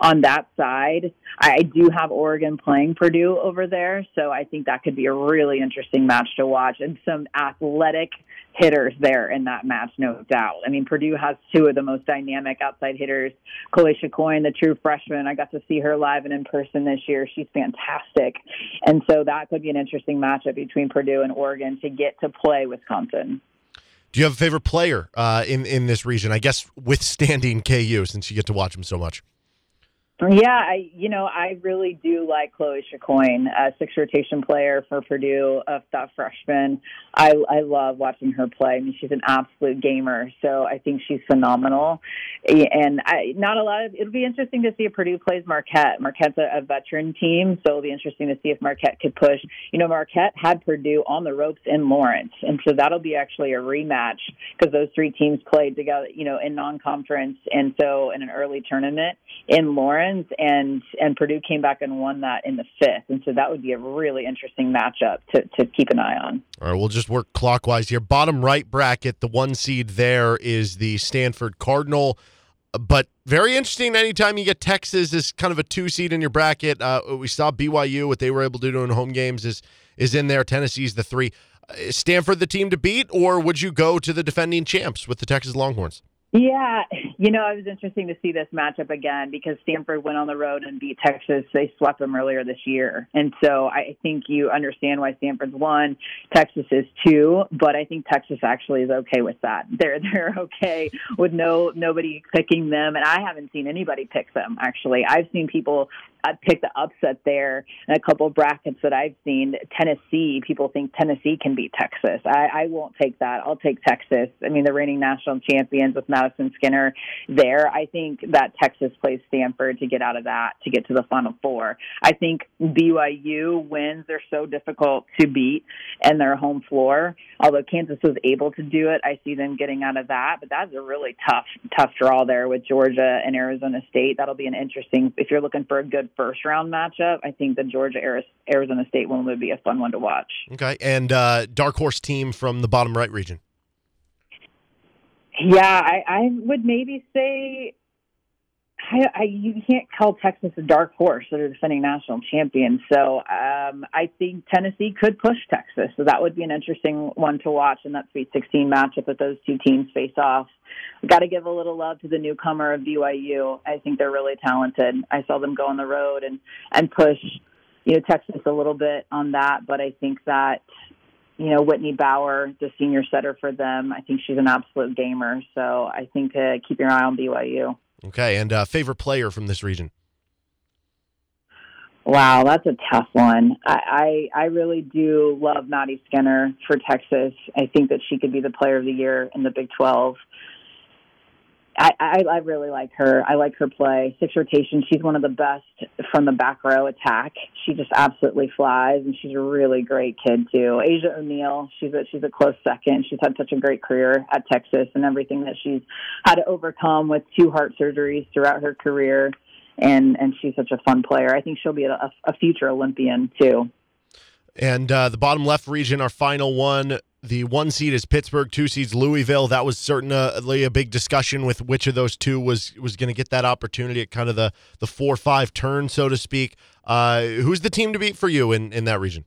on that side. I, I do have Oregon playing Purdue over there, so I think that could be a really interesting match to watch and some athletic hitters there in that match, no doubt. I mean, Purdue has two of the most dynamic outside hitters. Chloe Chicoine, the true freshman, I got to see her live and in person this year. She's fantastic. And so that could be an interesting matchup between Purdue and Oregon to get to play Wisconsin. Do you have a favorite player uh, in in this region? I guess withstanding KU, since you get to watch them so much. Yeah, I you know I really do like Chloe Chicoine, a six rotation player for Purdue, a that freshman. I I love watching her play. I mean, she's an absolute gamer, so I think she's phenomenal. And I not a lot of it'll be interesting to see if Purdue plays Marquette. Marquette's a, a veteran team, so it'll be interesting to see if Marquette could push. You know, Marquette had Purdue on the ropes in Lawrence, and so that'll be actually a rematch because those three teams played together. You know, in non-conference, and so in an early tournament in Lawrence and and Purdue came back and won that in the fifth, and so that would be a really interesting matchup to to keep an eye on. All right, we'll just work clockwise here. Bottom right bracket, the one seed there is the Stanford Cardinal. But very interesting. Anytime you get Texas as kind of a two seed in your bracket, uh, we saw BYU what they were able to do in home games is is in there. Tennessee's the three. Is Stanford the team to beat, or would you go to the defending champs with the Texas Longhorns? Yeah, you know, it was interesting to see this matchup again because Stanford went on the road and beat Texas. They swept them earlier this year. And so I think you understand why Stanford's one, Texas is two, but I think Texas actually is okay with that. They're they're okay with no nobody picking them and I haven't seen anybody pick them actually. I've seen people uh, I picked the upset there in a couple of brackets that I've seen. Tennessee, people think Tennessee can beat Texas. I, I won't take that. I'll take Texas. I mean, the reigning national champions with Madison Skinner there. I think that Texas plays Stanford to get out of that, to get to the Final Four. I think BYU wins. They're so difficult to beat and their home floor. Although Kansas was able to do it, I see them getting out of that. But that's a really tough, tough draw there with Georgia and Arizona State. That'll be an interesting, if you're looking for a good first round matchup, I think the Georgia Arizona State one would be a fun one to watch. Okay, and uh, dark horse team from the bottom right region. Yeah, I, I would maybe say I, I, you can't call Texas a dark horse. They're defending national champions. So um, I think Tennessee could push Texas. So that would be an interesting one to watch in that Sweet 16 matchup if those two teams face off. Got to give a little love to the newcomer of BYU. I think they're really talented. I saw them go on the road and and push, you know, Texas a little bit on that. But I think that you know, Whitney Bower, the senior setter for them. I think she's an absolute gamer. So I think uh, keep your eye on BYU. Okay, and uh, favorite player from this region? Wow, that's a tough one. I, I I really do love Maddie Skinner for Texas. I think that she could be the player of the year in the Big Twelve. I, I, I really like her. I like her play. Six rotation. She's one of the best from the back row attack. She just absolutely flies, and she's a really great kid too. Asia O'Neal. She's a she's a close second. She's had such a great career at Texas, and everything that she's had to overcome with two heart surgeries throughout her career, and and she's such a fun player. I think she'll be a, a future Olympian too. And uh, the bottom left region, our final one, the one seed is Pittsburgh, two seeds Louisville. That was certainly a big discussion with which of those two was was going to get that opportunity at kind of the the four five turn, so to speak. Uh, who's the team to beat for you in in that region?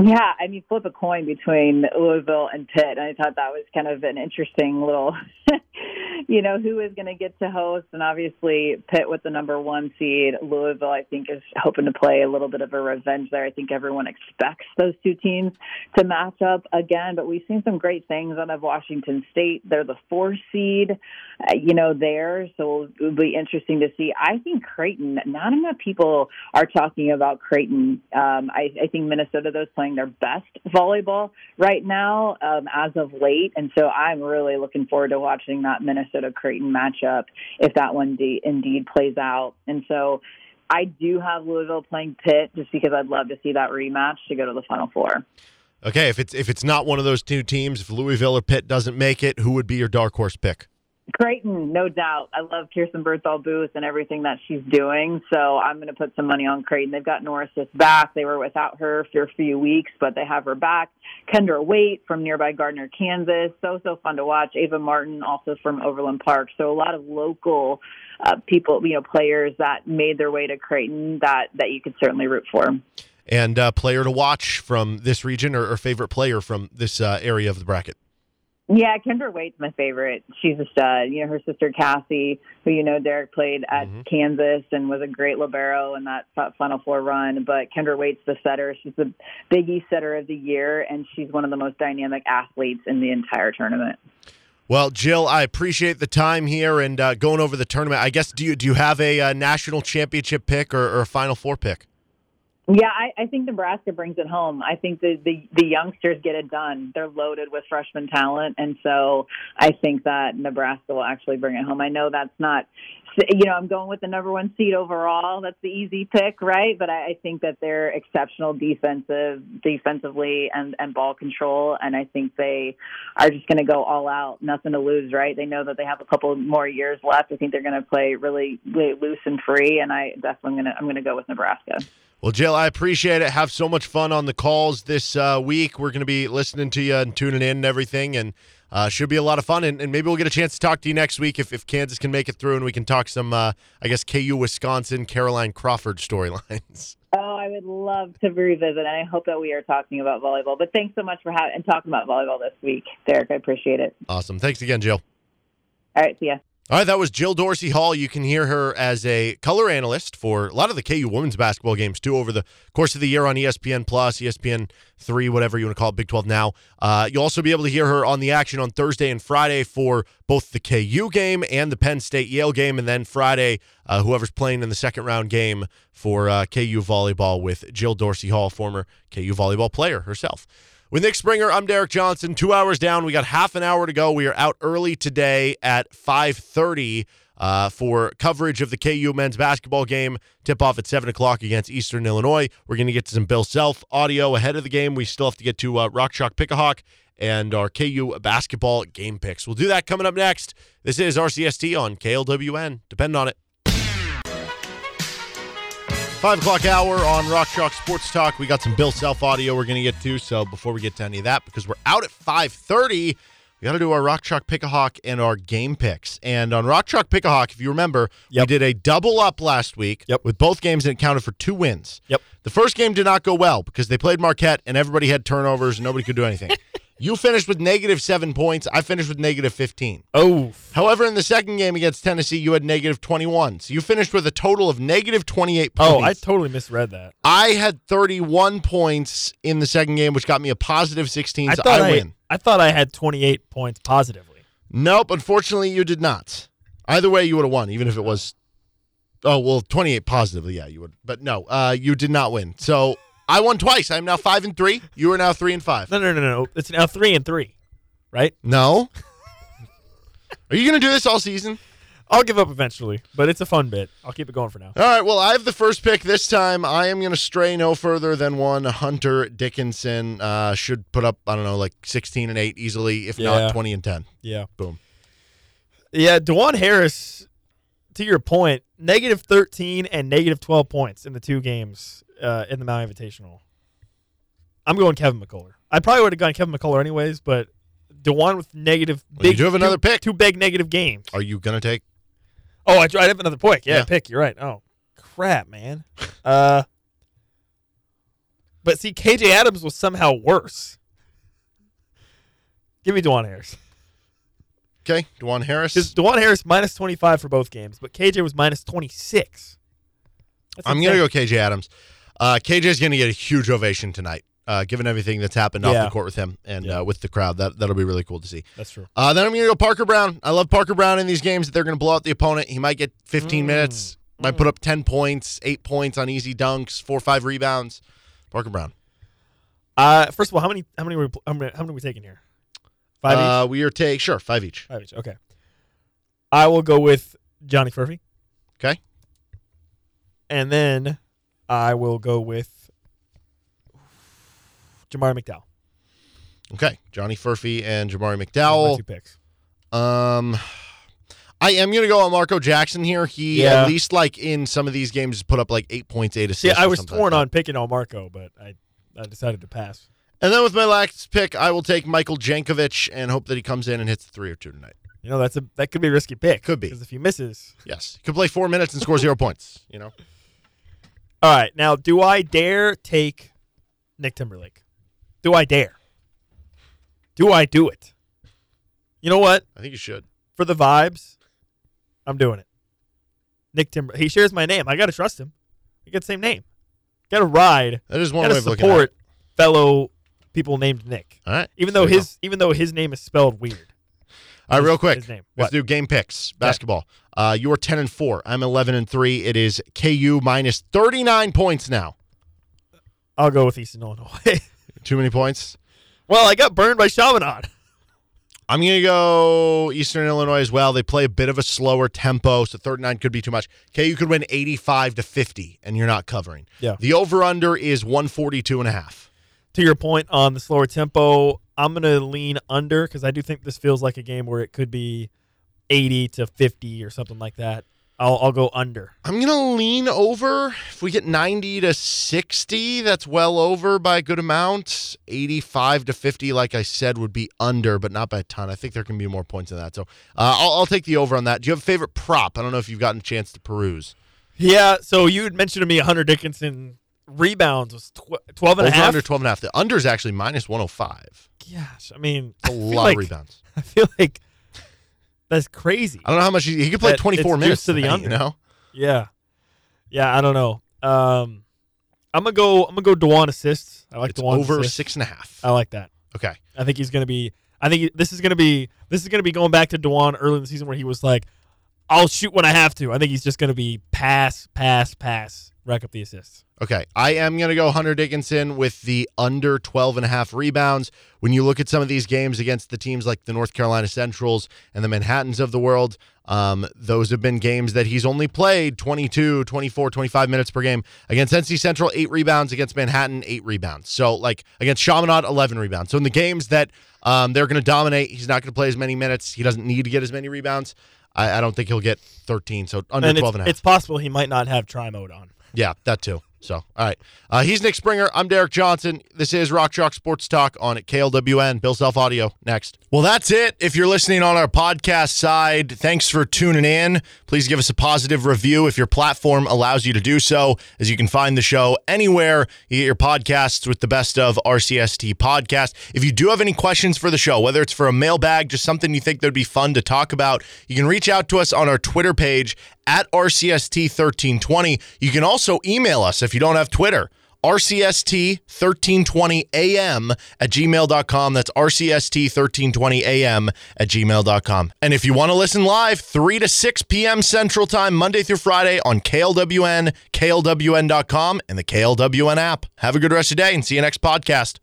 Yeah, I mean, flip a coin between Louisville and Pitt. I thought that was kind of an interesting little, you know, who is going to get to host. And obviously, Pitt with the number one seed. Louisville, I think, is hoping to play a little bit of a revenge there. I think everyone expects those two teams to match up again. But we've seen some great things out of Washington State. They're the four seed, uh, you know, there. So it'll be interesting to see. I think Creighton, not enough people are talking about Creighton. Um, I, I think Minnesota, those playing playing their best volleyball right now um, as of late. And so I'm really looking forward to watching that Minnesota Creighton matchup if that one de- indeed plays out. And so I do have Louisville playing Pitt just because I'd love to see that rematch to go to the Final Four. Okay, if it's if it's not one of those two teams, if Louisville or Pitt doesn't make it, who would be your dark horse pick? Creighton, no doubt. I love Kirsten Bernthal Booth and everything that she's doing. So I'm going to put some money on Creighton. They've got Nora Sis back. They were without her for a few weeks, but they have her back. Kendra Waite from nearby Gardner, Kansas. So, so fun to watch. Ava Martin, also from Overland Park. So a lot of local uh, people, you know, players that made their way to Creighton that, that you could certainly root for. And uh, player to watch from this region or, or favorite player from this uh, area of the bracket? Yeah, Kendra Waite's my favorite. She's a stud. You know, her sister Cassie, who you know Derek played at Mm-hmm. Kansas and was a great libero in that fi- Final Four run. But Kendra Waite's the setter. She's the Big East setter of the year, and she's one of the most dynamic athletes in the entire tournament. Well, Jill, I appreciate the time here and uh, going over the tournament. I guess do you do you have a uh, national championship pick or, or a Final Four pick? Yeah, I, I think Nebraska brings it home. I think the, the the youngsters get it done. They're loaded with freshman talent, and so I think that Nebraska will actually bring it home. I know that's not, you know, I'm going with the number one seed overall. That's the easy pick, right? But I, I think that they're exceptional defensive, defensively, and and ball control, and I think they are just going to go all out. Nothing to lose, right? They know that they have a couple more years left. I think they're going to play really, really loose and free, and I definitely going to I'm going to go with Nebraska. Well, Jill, I appreciate it. Have so much fun on the calls this uh, week. We're going to be listening to you and tuning in and everything, and uh, should be a lot of fun. And, and maybe we'll get a chance to talk to you next week if, if Kansas can make it through, and we can talk some, uh, I guess, KU Wisconsin, Caroline Crawford storylines. Oh, I would love to revisit, and I hope that we are talking about volleyball. But thanks so much for having and talking about volleyball this week, Derek. I appreciate it. Awesome. Thanks again, Jill. All right, see ya. All right, that was Jill Dorsey Hall. You can hear her as a color analyst for a lot of the KU women's basketball games too over the course of the year on ESPN Plus, ESPN Three, whatever you want to call it, Big Twelve now. Uh, you'll also be able to hear her on the action on Thursday and Friday for both the KU game and the Penn State Yale game, and then Friday, uh, whoever's playing in the second round game for uh, KU volleyball with Jill Dorsey Hall, former KU volleyball player herself. With Nick Springer, I'm Derek Johnson. Two hours down. We got half an hour to go. We are out early today at 5:30 uh, for coverage of the KU men's basketball game. Tip off at seven o'clock against Eastern Illinois. We're going to get to some Bill Self audio ahead of the game. We still have to get to uh, Rock Chalk Pickahawk and our KU basketball game picks. We'll do that coming up next. This is RCST on KLWN. Depend on it. Five o'clock hour on Rock Chalk Sports Talk. We got some Bill Self audio we're going to get to. So before we get to any of that, because we're out at five thirty, we got to do our Rock Chalk Pickahawk and our game picks. And on Rock Chalk Pickahawk, if you remember, we did a double up last week Yep. with both games and it counted for two wins. Yep. The first game did not go well because they played Marquette and everybody had turnovers and nobody could do anything. you finished with negative seven points. I finished with negative fifteen. Oh, However, in the second game against Tennessee, you had negative 21. So you finished with a total of negative 28 points. oh, I totally misread that. I had 31 points in the second game, which got me a positive 16. I so I I, win. I thought I had 28 points positively. Nope, unfortunately, you did not. Either way, you would have won, even if it was. Oh well, 28 positively, yeah, you would. But no, uh, you did not win. So I won twice. I'm now five and three. You are now three and five. No, no, no, no. It's now three and three, right? No. Are you going to do this all season? I'll give up eventually, but it's a fun bit. I'll keep it going for now. All right. Well, I have the first pick this time. I am going to stray no further than one. Hunter Dickinson uh, should put up, I don't know, like 16 and 8 easily, if Yeah. not 20 and 10. Yeah. Boom. Yeah, Dajuan Harris, to your point, negative 13 and negative 12 points in the two games uh, in the Maui Invitational. I'm going Kevin McCullar. I probably would have gone Kevin McCullar anyways, but Dajuan with negative Well, you do have another two, pick. Two big negative games. Are you going to take? Oh, I tried to have another pick. Yeah, Yeah. pick. You're right. Oh, crap, man. uh, but see, KJ Adams was somehow worse. Give me Dajuan Harris. Okay. Dajuan Harris. Because Dajuan Harris minus 25 for both games, but KJ was minus 26. That's I'm going to go KJ Adams. Uh, KJ is going to get a huge ovation tonight, uh, given everything that's happened off the court with him and Yeah. uh, with the crowd. That, that'll be really cool to see. That's true. Uh, then I'm going to go Parker Brown. I love Parker Brown in these games that they're going to blow out the opponent. He might get 15 Mm. minutes, might put up 10 points, eight points on easy dunks, four or five rebounds. Parker Brown. Uh, first of all, how many how many were, how many, how many are we taking here? Five Uh, we are take sure five each. each. Five each. Okay. I will go with Johnny Furphy, Okay. and then I will go with Jamari McDowell. Okay. Johnny Furphy and Jamari Those are my McDowell. two picks. Um, I am going to go Elmarko Jackson here. He Yeah. at least like in some of these games put up like eight points, eight See, assists. I was torn like on picking on Marco, but I I decided to pass. And then with my last pick, I will take Michael Jankovich and hope that he comes in and hits three or two tonight. You know, that's a that could be a risky pick. Could be. because if he misses. Yes, he could play four minutes and score zero points. You know. All right, now do I dare take Nick Timberlake? Do I dare? Do I do it? You know what? I think you should. For the vibes, I'm doing it. Nick Timber. He shares my name. I got to trust him. We got the same name. Got to ride. That is one Got way to of looking at support fellow people named Nick. All right. Even though There you his even though his name is spelled weird. All right, real quick. his name. Let's What? do game picks. Basketball. Uh, you are ten and four. I'm eleven and three. It is KU minus thirty nine points now. I'll go with Eastern Illinois. Too many points. well, I got burned by Chaminade. I'm gonna go Eastern Illinois as well. They play a bit of a slower tempo, so 39 could be too much. KU could win 85 to 50, and you're not covering. Yeah. The over under is 142 and a half. To your point on the slower tempo, I'm going to lean under because I do think this feels like a game where it could be 80 to 50 or something like that. I'll, I'll go under. I'm gonna lean over. If we get 90 to 60, that's well over by a good amount. 85 to 50, like I said, would be under, but not by a ton. I think there can be more points than that. So uh, I'll, I'll take the over on that. Do you have a favorite prop? I don't know if you've gotten a chance to peruse. Yeah, so you had mentioned to me Hunter Dickinson rebounds was tw- 12 and a over half. under 12 and a half. The under is actually minus 105. Gosh, I mean, a I lot like- of rebounds. I feel like that's crazy. I don't know how much he, he could play That 24 it's minutes just to the tonight, under. You know, Yeah, yeah. I don't know. Um, I'm gonna go. I'm gonna go Dajuan assists. I like it's Dajuan over assists. six and a half. I like that. Okay, I think he's gonna be. I think he- this is gonna be. This is gonna be going back to Dajuan early in the season where he was like, "I'll shoot when I have to." I think he's just gonna be pass, pass, pass, rack up the assists. okay. I am going to go Hunter Dickinson with the under 12 and a half rebounds. When you look at some of these games against the teams like the North Carolina Centrals and the Manhattans of the world, um, those have been games that he's only played 22, 24, 25 minutes per game. Against NC Central, eight rebounds. Against Manhattan, eight rebounds. So, like, against Chaminade, 11 rebounds. So, in the games that um, they're going to dominate, he's not going to play as many minutes. He doesn't need to get as many rebounds. I, I don't think he'll get 13. So, under and 12 it's, and a half. it's possible he might not have try mode on. Yeah, that too. So, all right. Uh, he's Nick Springer. I'm Derek Johnson. This is Rock Chalk Sports Talk on at KLWN. Bill Self Audio next. Well, that's it. If you're listening on our podcast side, thanks for tuning in. Please give us a positive review if your platform allows you to do so, as you can find the show anywhere you get your podcasts with the best of RCST podcast. If you do have any questions for the show, whether it's for a mailbag, just something you think that'd be fun to talk about, you can reach out to us on our Twitter page at RCST1320. You can also email us if you don't have Twitter. RCST1320AM at gmail.com. That's RCST1320AM at gmail.com. And if you want to listen live, 3 to 6 p.m. Central Time, Monday through Friday on KLWN, KLWN.com, and the KLWN app. Have a good rest of the day and see you next podcast.